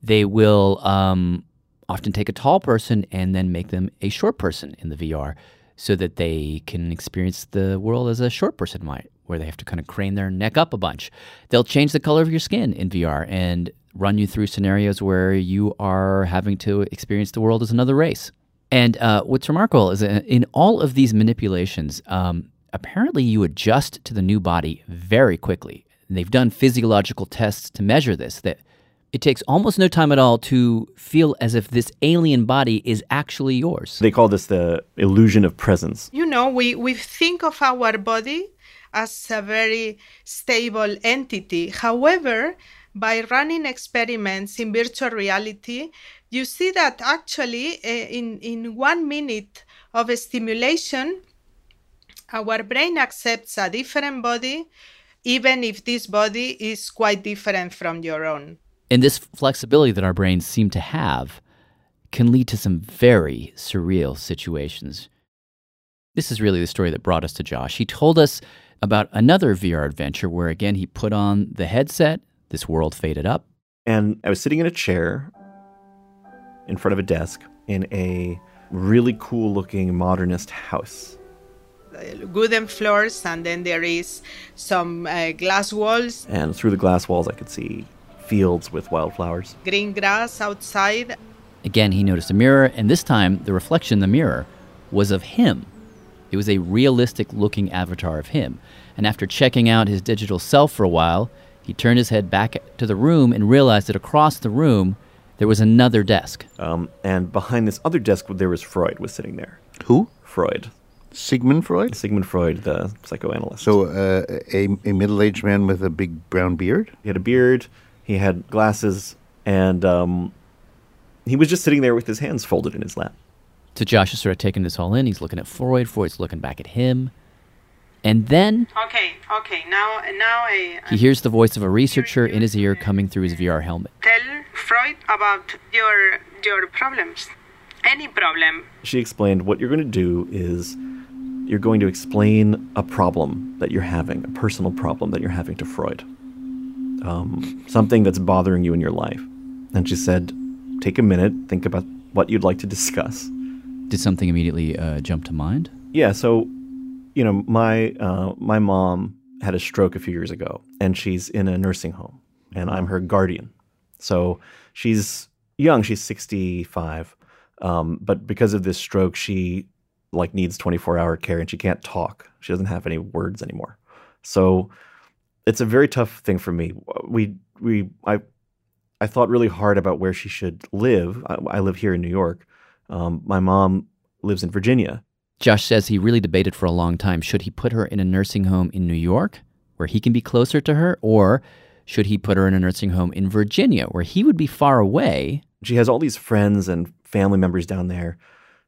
They will um, often take a tall person and then make them a short person in the VR so that they can experience the world as a short person might, where they have to kind of crane their neck up a bunch. They'll change the color of your skin in VR and run you through scenarios where you are having to experience the world as another race. And uh, what's remarkable is in all of these manipulations, um, apparently you adjust to the new body very quickly. They've done physiological tests to measure this, that it takes almost no time at all to feel as if this alien body is actually yours. They call this the illusion of presence. You know, we, we think of our body as a very stable entity. However, by running experiments in virtual reality, you see that actually uh, in, in one minute of stimulation, our brain accepts a different body, even if this body is quite different from your own. And this flexibility that our brains seem to have can lead to some very surreal situations. This is really the story that brought us to Josh. He told us about another VR adventure where, again, he put on the headset, this world faded up. And I was sitting in a chair in front of a desk in a really cool looking modernist house. Wooden floors, and then there is some uh, glass walls. And through the glass walls, I could see fields with wildflowers. Green grass outside. Again, he noticed a mirror, and this time the reflection in the mirror was of him. It was a realistic looking avatar of him. And after checking out his digital self for a while, he turned his head back to the room and realized that across the room there was another desk. Um, and behind this other desk, there was Freud was sitting there. Who? Freud. Sigmund Freud? Sigmund Freud, the psychoanalyst. So uh, a, a middle-aged man with a big brown beard? He had a beard. He had glasses, and um, he was just sitting there with his hands folded in his lap. So Josh is sort of taking this all in. He's looking at Freud. Freud's looking back at him. And then Okay, okay. Now, now I he hears the voice of a researcher in his ear coming through his VR helmet. tell Freud about your your problems. Any problem. She explained what you're going to do is you're going to explain a problem that you're having, a personal problem that you're having to Freud, um, something that's bothering you in your life. And she said, take a minute, think about what you'd like to discuss. Did something immediately uh, jump to mind? Yeah, so you know, my uh, my mom had a stroke a few years ago, and she's in a nursing home, and I'm her guardian. So she's young; she's 65, um, but because of this stroke, she like needs 24 hour care, and she can't talk. She doesn't have any words anymore. So it's a very tough thing for me. We we I I thought really hard about where she should live. I, I live here in New York. Um, my mom lives in Virginia, Josh says he really debated for a long time should he put her in a nursing home in New York, where he can be closer to her, or should he put her in a nursing home in Virginia, where he would be far away? She has all these friends and family members down there.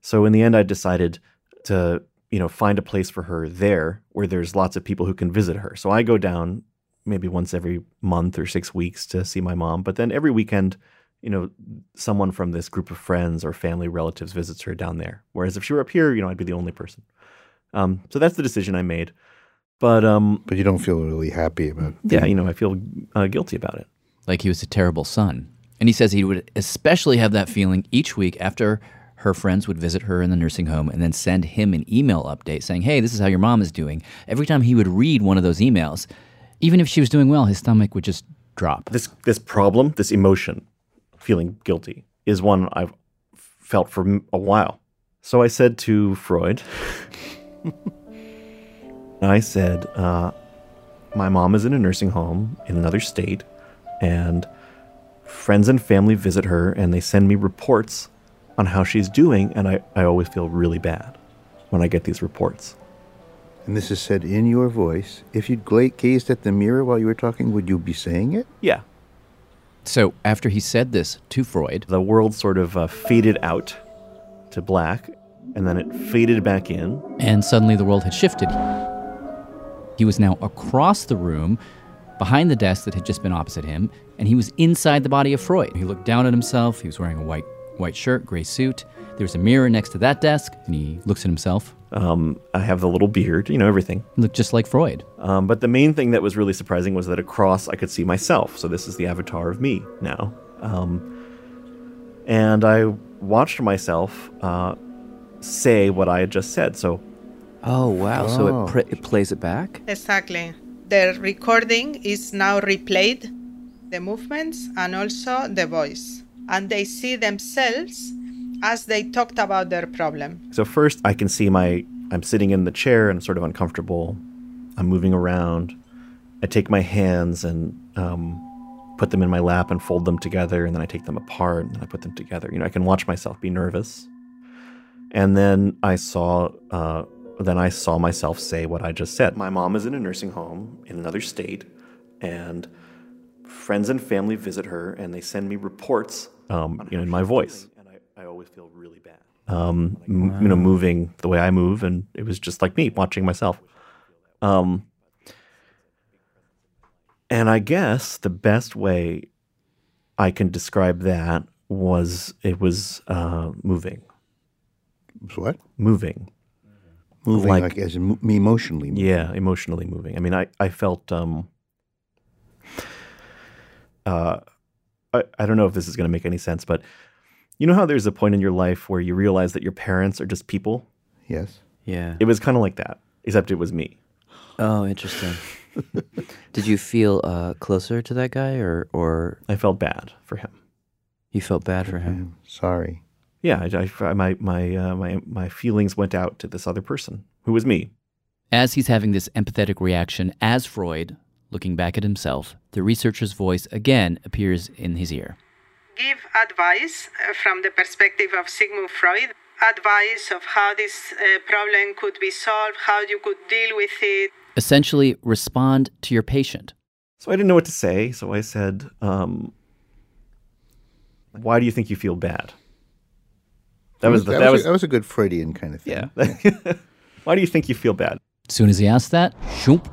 So in the end, I decided to, you know, find a place for her there where there's lots of people who can visit her. So I go down maybe once every month or six weeks to see my mom. But then every weekend, you know, someone from this group of friends or family relatives visits her down there. Whereas if she were up here, you know, I'd be the only person. Um, so that's the decision I made. But um, but you don't feel really happy about. It. Yeah, you know, I feel uh, guilty about it. Like he was a terrible son. And he says he would especially have that feeling each week after her friends would visit her in the nursing home and then send him an email update saying, Hey, this is how your mom is doing. Every time he would read one of those emails, even if she was doing well, his stomach would just drop. This this problem, this emotion, feeling guilty, is one I've felt for a while. So I said to Freud, I said, uh, my mom is in a nursing home in another state, and friends and family visit her and they send me reports on how she's doing, and I, I always feel really bad when I get these reports. And this is said in your voice. If you'd gla- gazed at the mirror while you were talking, would you be saying it? Yeah. So after he said this to Freud, the world sort of uh, faded out to black, and then it faded back in. And suddenly the world had shifted. He was now across the room, behind the desk that had just been opposite him, and he was inside the body of Freud. He looked down at himself. He was wearing a white white shirt, gray suit. There's a mirror next to that desk, and he looks at himself. Um, I have the little beard, you know, everything. Looked just like Freud. Um, but the main thing that was really surprising was that across I could see myself. So this is the avatar of me now. Um, and I watched myself uh, say what I had just said. So, oh wow! So Oh. it, pr- it plays it back. Exactly. The recording is now replayed, the movements and also the voice. And they see themselves as they talked about their problem. so first I can see my I'm sitting in the chair and sort of uncomfortable. I'm moving around. I take my hands and um, put them in my lap and fold them together, and then I take them apart and I put them together. You know, I can watch myself be nervous. And then I saw, uh, then I saw myself say what I just said. My mom is in a nursing home in another state, and friends and family visit her, and they send me reports, um, you know, in my voice. And I, I always feel really bad. Um, m- you know, moving the way I move, and it was just like me watching myself. Um, and I guess the best way I can describe that was it was uh, moving. What? Moving. Moving like, as em- emotionally. Moving. Yeah, emotionally moving. I mean, I, I felt, um, uh, I, I don't know if this is going to make any sense, but you know how there's a point in your life where you realize that your parents are just people? Yes. Yeah. It was kind of like that, except it was me. Oh, interesting. Did you feel uh, closer to that guy, or or I felt bad for him. You felt bad for him. Sorry. Yeah, I, I, my my uh, my my feelings went out to this other person who was me. As he's having this empathetic reaction as Freud, looking back at himself, the researcher's voice again appears in his ear. Give advice uh, from the perspective of Sigmund Freud, advice of how this uh, problem could be solved, how you could deal with it. Essentially, respond to your patient. So I didn't know what to say. So I said, um, "Why do you think you feel bad?" That was the, that, that was, was that was a good Freudian kind of thing. yeah. Why do you think you feel bad? As soon as he asked that, shoop,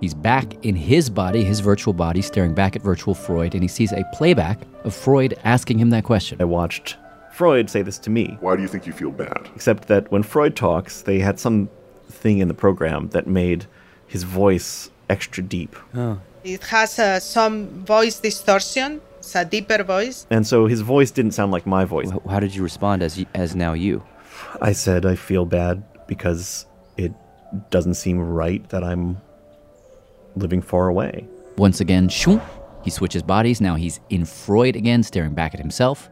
he's back in his body, his virtual body, staring back at virtual Freud, and he sees a playback of Freud asking him that question. I watched Freud say this to me. Why do you think you feel bad? Except that when Freud talks, they had some thing in the program that made his voice extra deep. Oh. It has uh, some voice distortion, it's a deeper voice. And so his voice didn't sound like my voice. How did you respond as as now you? I said I feel bad because it doesn't seem right that I'm living far away. Once again, shoop, he switches bodies. Now he's in Freud again, staring back at himself.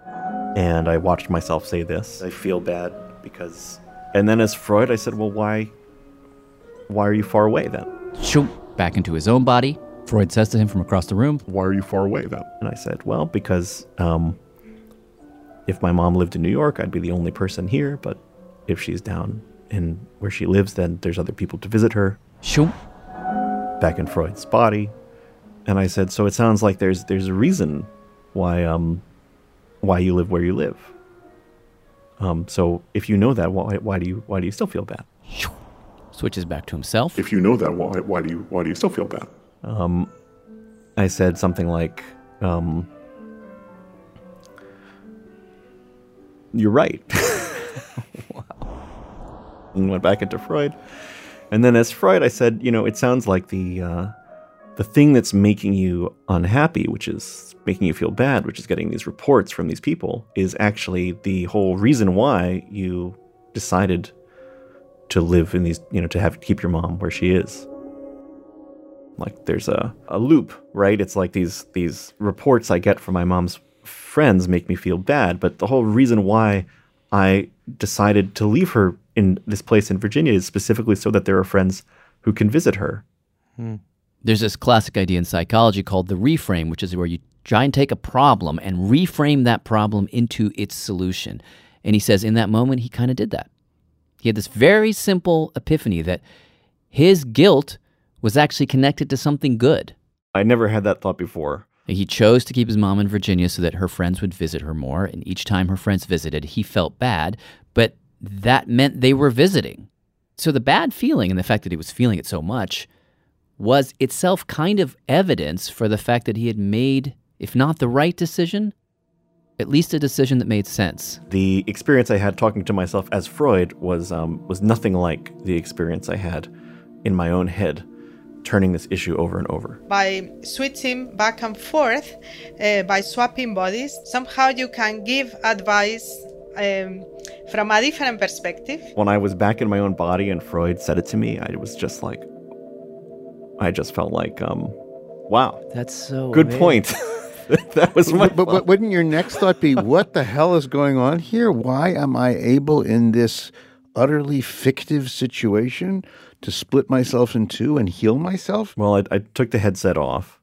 And I watched myself say this. I feel bad because. And then as Freud, I said, well, why. Why are you far away then? Shoop, back into his own body. Freud says to him from across the room, Why are you far away then? And I said, well, because um, if my mom lived in New York, I'd be the only person here. But if she's down in where she lives, then there's other people to visit her. Shoop. Back in Freud's body. And I said, so it sounds like there's there's a reason why um why you live where you live. Um, so if you know that, why why do you why do you still feel bad? Switches back to himself. If you know that, why, why do you why do you still feel bad? Um, I said something like, um, "You're right." And went back into Freud, and then as Freud, I said, "You know, it sounds like the uh, the thing that's making you unhappy, which is making you feel bad, which is getting these reports from these people, is actually the whole reason why you decided to live in these, you know, to have keep your mom where she is." like there's a, a loop right it's like these these reports i get from my mom's friends make me feel bad but the whole reason why i decided to leave her in this place in virginia is specifically so that there are friends who can visit her hmm. There's this classic idea in psychology called the reframe, which is where you try and take a problem and reframe that problem into its solution. And he says in that moment, he kind of did that. He had this very simple epiphany that his guilt was actually connected to something good. i never had that thought before He chose to keep his mom in Virginia so that her friends would visit her more. And each time her friends visited, he felt bad, but that meant they were visiting. So the bad feeling and the fact that he was feeling it so much was itself kind of evidence for the fact that he had made, if not the right decision, at least a decision that made sense. The experience I had talking to myself as Freud was um, was nothing like the experience I had in my own head, turning this issue over and over. By switching back and forth, uh, by swapping bodies, somehow you can give advice um, from a different perspective. When I was back in my own body and Freud said it to me, I was just like, I just felt like, um, wow, that's so good point. that was my. But, but wouldn't your next thought be, what the hell is going on here? Why am I able in this utterly fictive situation to split myself in two and heal myself? Well, I, I took the headset off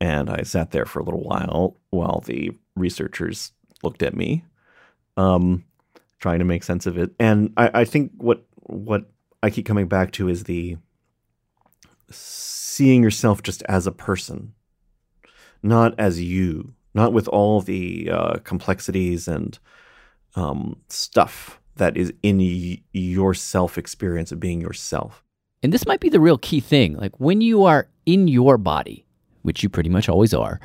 and I sat there for a little while while the researchers looked at me, um, trying to make sense of it. And I, I think what what I keep coming back to is the seeing yourself just as a person, not as you, not with all the uh, complexities and um, stuff that is in y- your self experience of being yourself. And this might be the real key thing. Like when you are in your body, which you pretty much always are,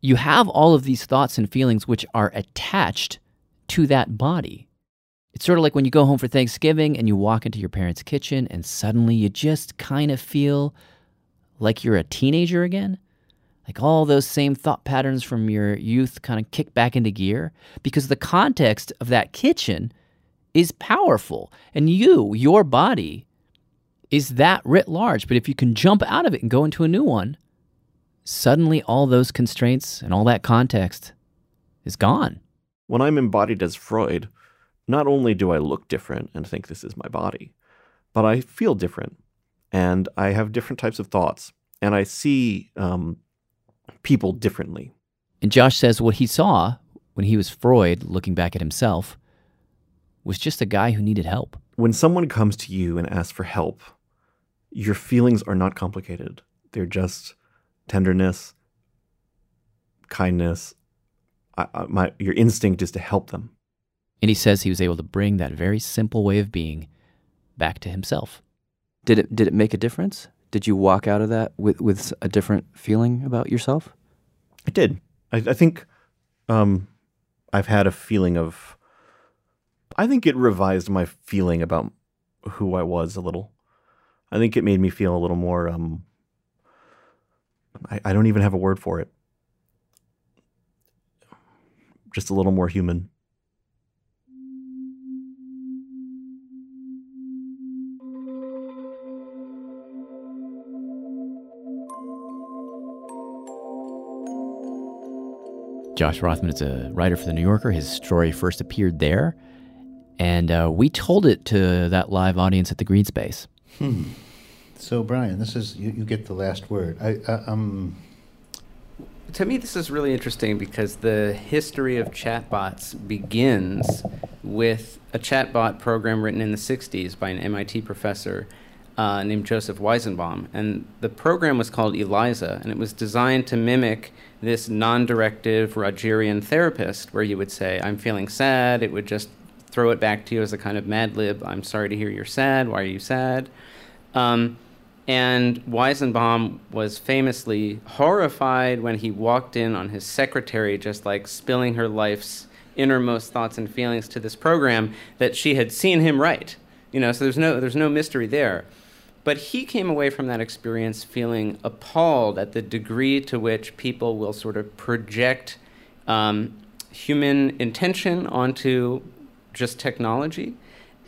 you have all of these thoughts and feelings which are attached to that body. It's sort of like when you go home for Thanksgiving and you walk into your parents' kitchen and suddenly you just kind of feel like you're a teenager again. Like all those same thought patterns from your youth kind of kick back into gear because the context of that kitchen is powerful. And you, your body, is that writ large. But if you can jump out of it and go into a new one, suddenly all those constraints and all that context is gone. When I'm embodied as Freud, not only do I look different and think this is my body, but I feel different and I have different types of thoughts and I see um, people differently. And Josh says what he saw when he was Freud looking back at himself was just a guy who needed help. When someone comes to you and asks for help, your feelings are not complicated. They're just tenderness, kindness. I, I, my, your instinct is to help them. And he says he was able to bring that very simple way of being back to himself. Did it did it make a difference? Did you walk out of that with, with a different feeling about yourself? It did. I, I think um, I've had a feeling of. I think it revised my feeling about who I was a little. I think it made me feel a little more. Um, I, I don't even have a word for it. Just a little more human. Josh Rothman is a writer for The New Yorker. His story first appeared there, and uh, we told it to that live audience at the Green Space. Hmm. So, Brian, this is you, you get the last word. I, I um. To me, this is really interesting because the history of chatbots begins with a chatbot program written in the 60s by an MIT professor uh, named Joseph Weizenbaum. And the program was called ELIZA, and it was designed to mimic this non directive Rogerian therapist, where you would say, I'm feeling sad. It would just throw it back to you as a kind of mad lib. I'm sorry to hear you're sad. Why are you sad? Um, and Weizenbaum was famously horrified when he walked in on his secretary just like spilling her life's innermost thoughts and feelings to this program that she had seen him write. You know, so there's no there's no mystery there. But he came away from that experience feeling appalled at the degree to which people will sort of project um, human intention onto just technology.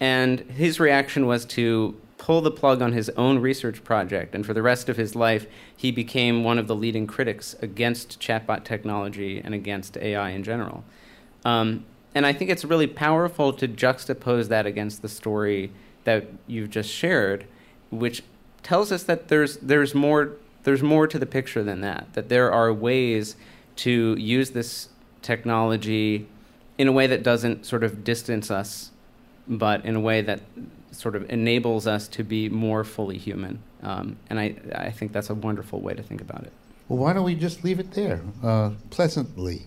And his reaction was to pull the plug on his own research project. And for the rest of his life, he became one of the leading critics against chatbot technology and against AI in general. Um, and I think it's really powerful to juxtapose that against the story that you've just shared which tells us that there's there's more there's more to the picture than that. That there are ways to use this technology in a way that doesn't sort of distance us, but in a way that sort of enables us to be more fully human. Um, and I, I think that's a wonderful way to think about it. Well, why don't we just leave it there, uh, pleasantly?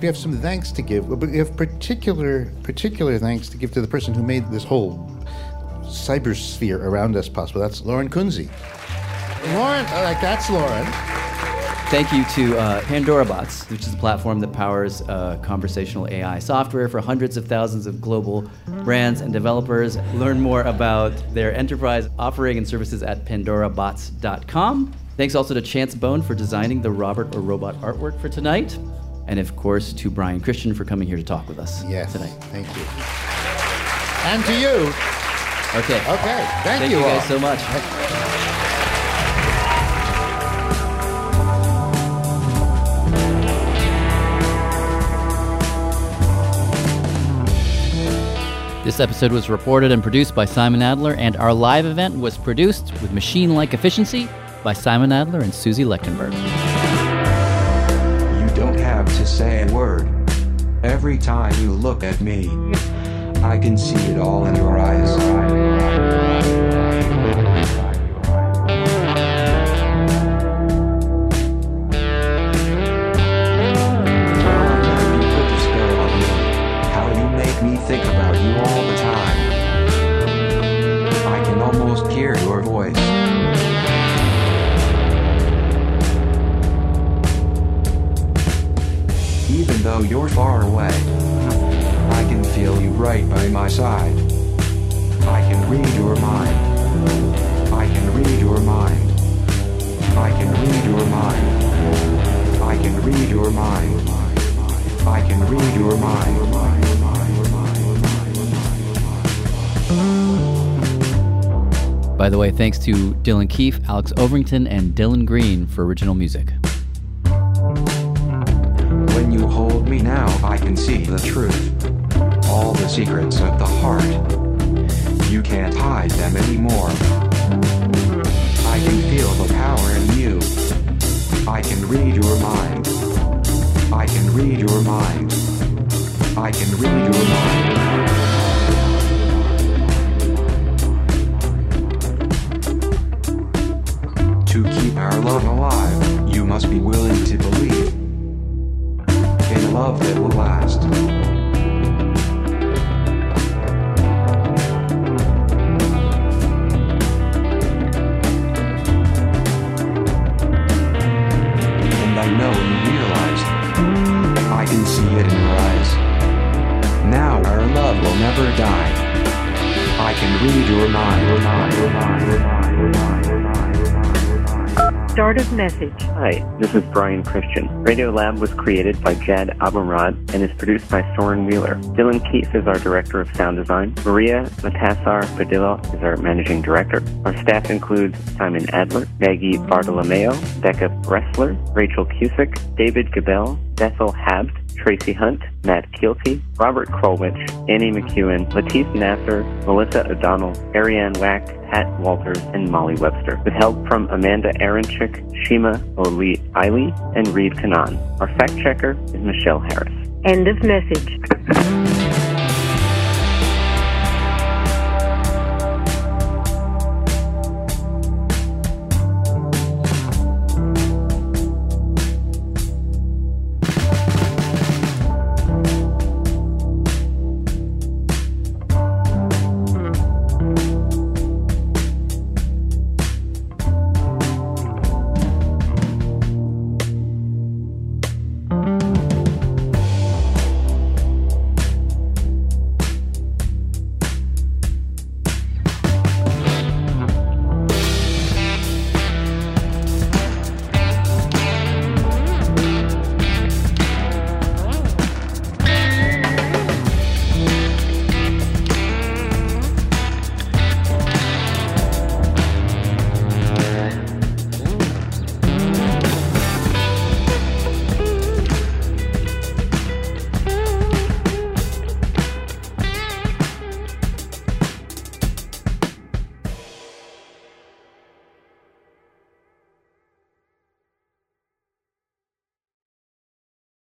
We have some thanks to give, but we have particular particular thanks to give to the person who made this whole cybersphere around us possible. That's Lauren Kunze. Lauren, like that's Lauren. Thank you to uh, Pandorabots, which is a platform that powers uh, conversational AI software for hundreds of thousands of global brands and developers. Learn more about their enterprise offering and services at pandorabots.com. Thanks also to Chance Bone for designing the Robert or Robot artwork for tonight. And of course, to Brian Christian for coming here to talk with us yes, tonight. Thank you. And to you. Okay. Okay. Thank, Thank you, you all. guys so much. This episode was reported and produced by Simon Adler, and our live event was produced with machine like efficiency by Simon Adler and Suzie Lechtenberg. You don't have to say a word. Every time you look at me, I can see it all in your eyes. You all the time. I can almost hear your voice. Even though you're far away, I can feel you right by my side. I can read your mind. I can read your mind. I can read your mind. I can read your mind. I can read your mind. By the way, thanks to Dylan Keefe, Alex Overington, and Dylan Green for original music. When you hold me now, I can see the truth. All the secrets of the heart. You can't hide them anymore. I can feel the power in you. I can read your mind. I can read your mind. I can read your mind. Love alive, you must be willing to believe in love that will last. And I know you realize I can see it in your eyes. Now our love will never die. I can read your mind, your mind, your mind, your mind, your mind, your mind. Start of message. Hi, this is Brian Christian. Radiolab was created by Jad Abumrad and is produced by Soren Wheeler. Dylan Keefe is our director of sound design. Maria Matasar Padilla is our managing director. Our staff includes Simon Adler, Maggie Bartolomeo, Becca Bressler, Rachael Cusick, David Gebel, Bethel Habte, Tracie Hunte, Matt Kielty, Robert Krulwich, Annie McEwen, Latif Nasser, Melissa O'Donnell, Arianne Wack, Pat Walters, and Molly Webster, with help from Amanda Aronczyk, Shima Oli Eiley, and Reed Kanan. Our fact checker is Michelle Harris. End of message.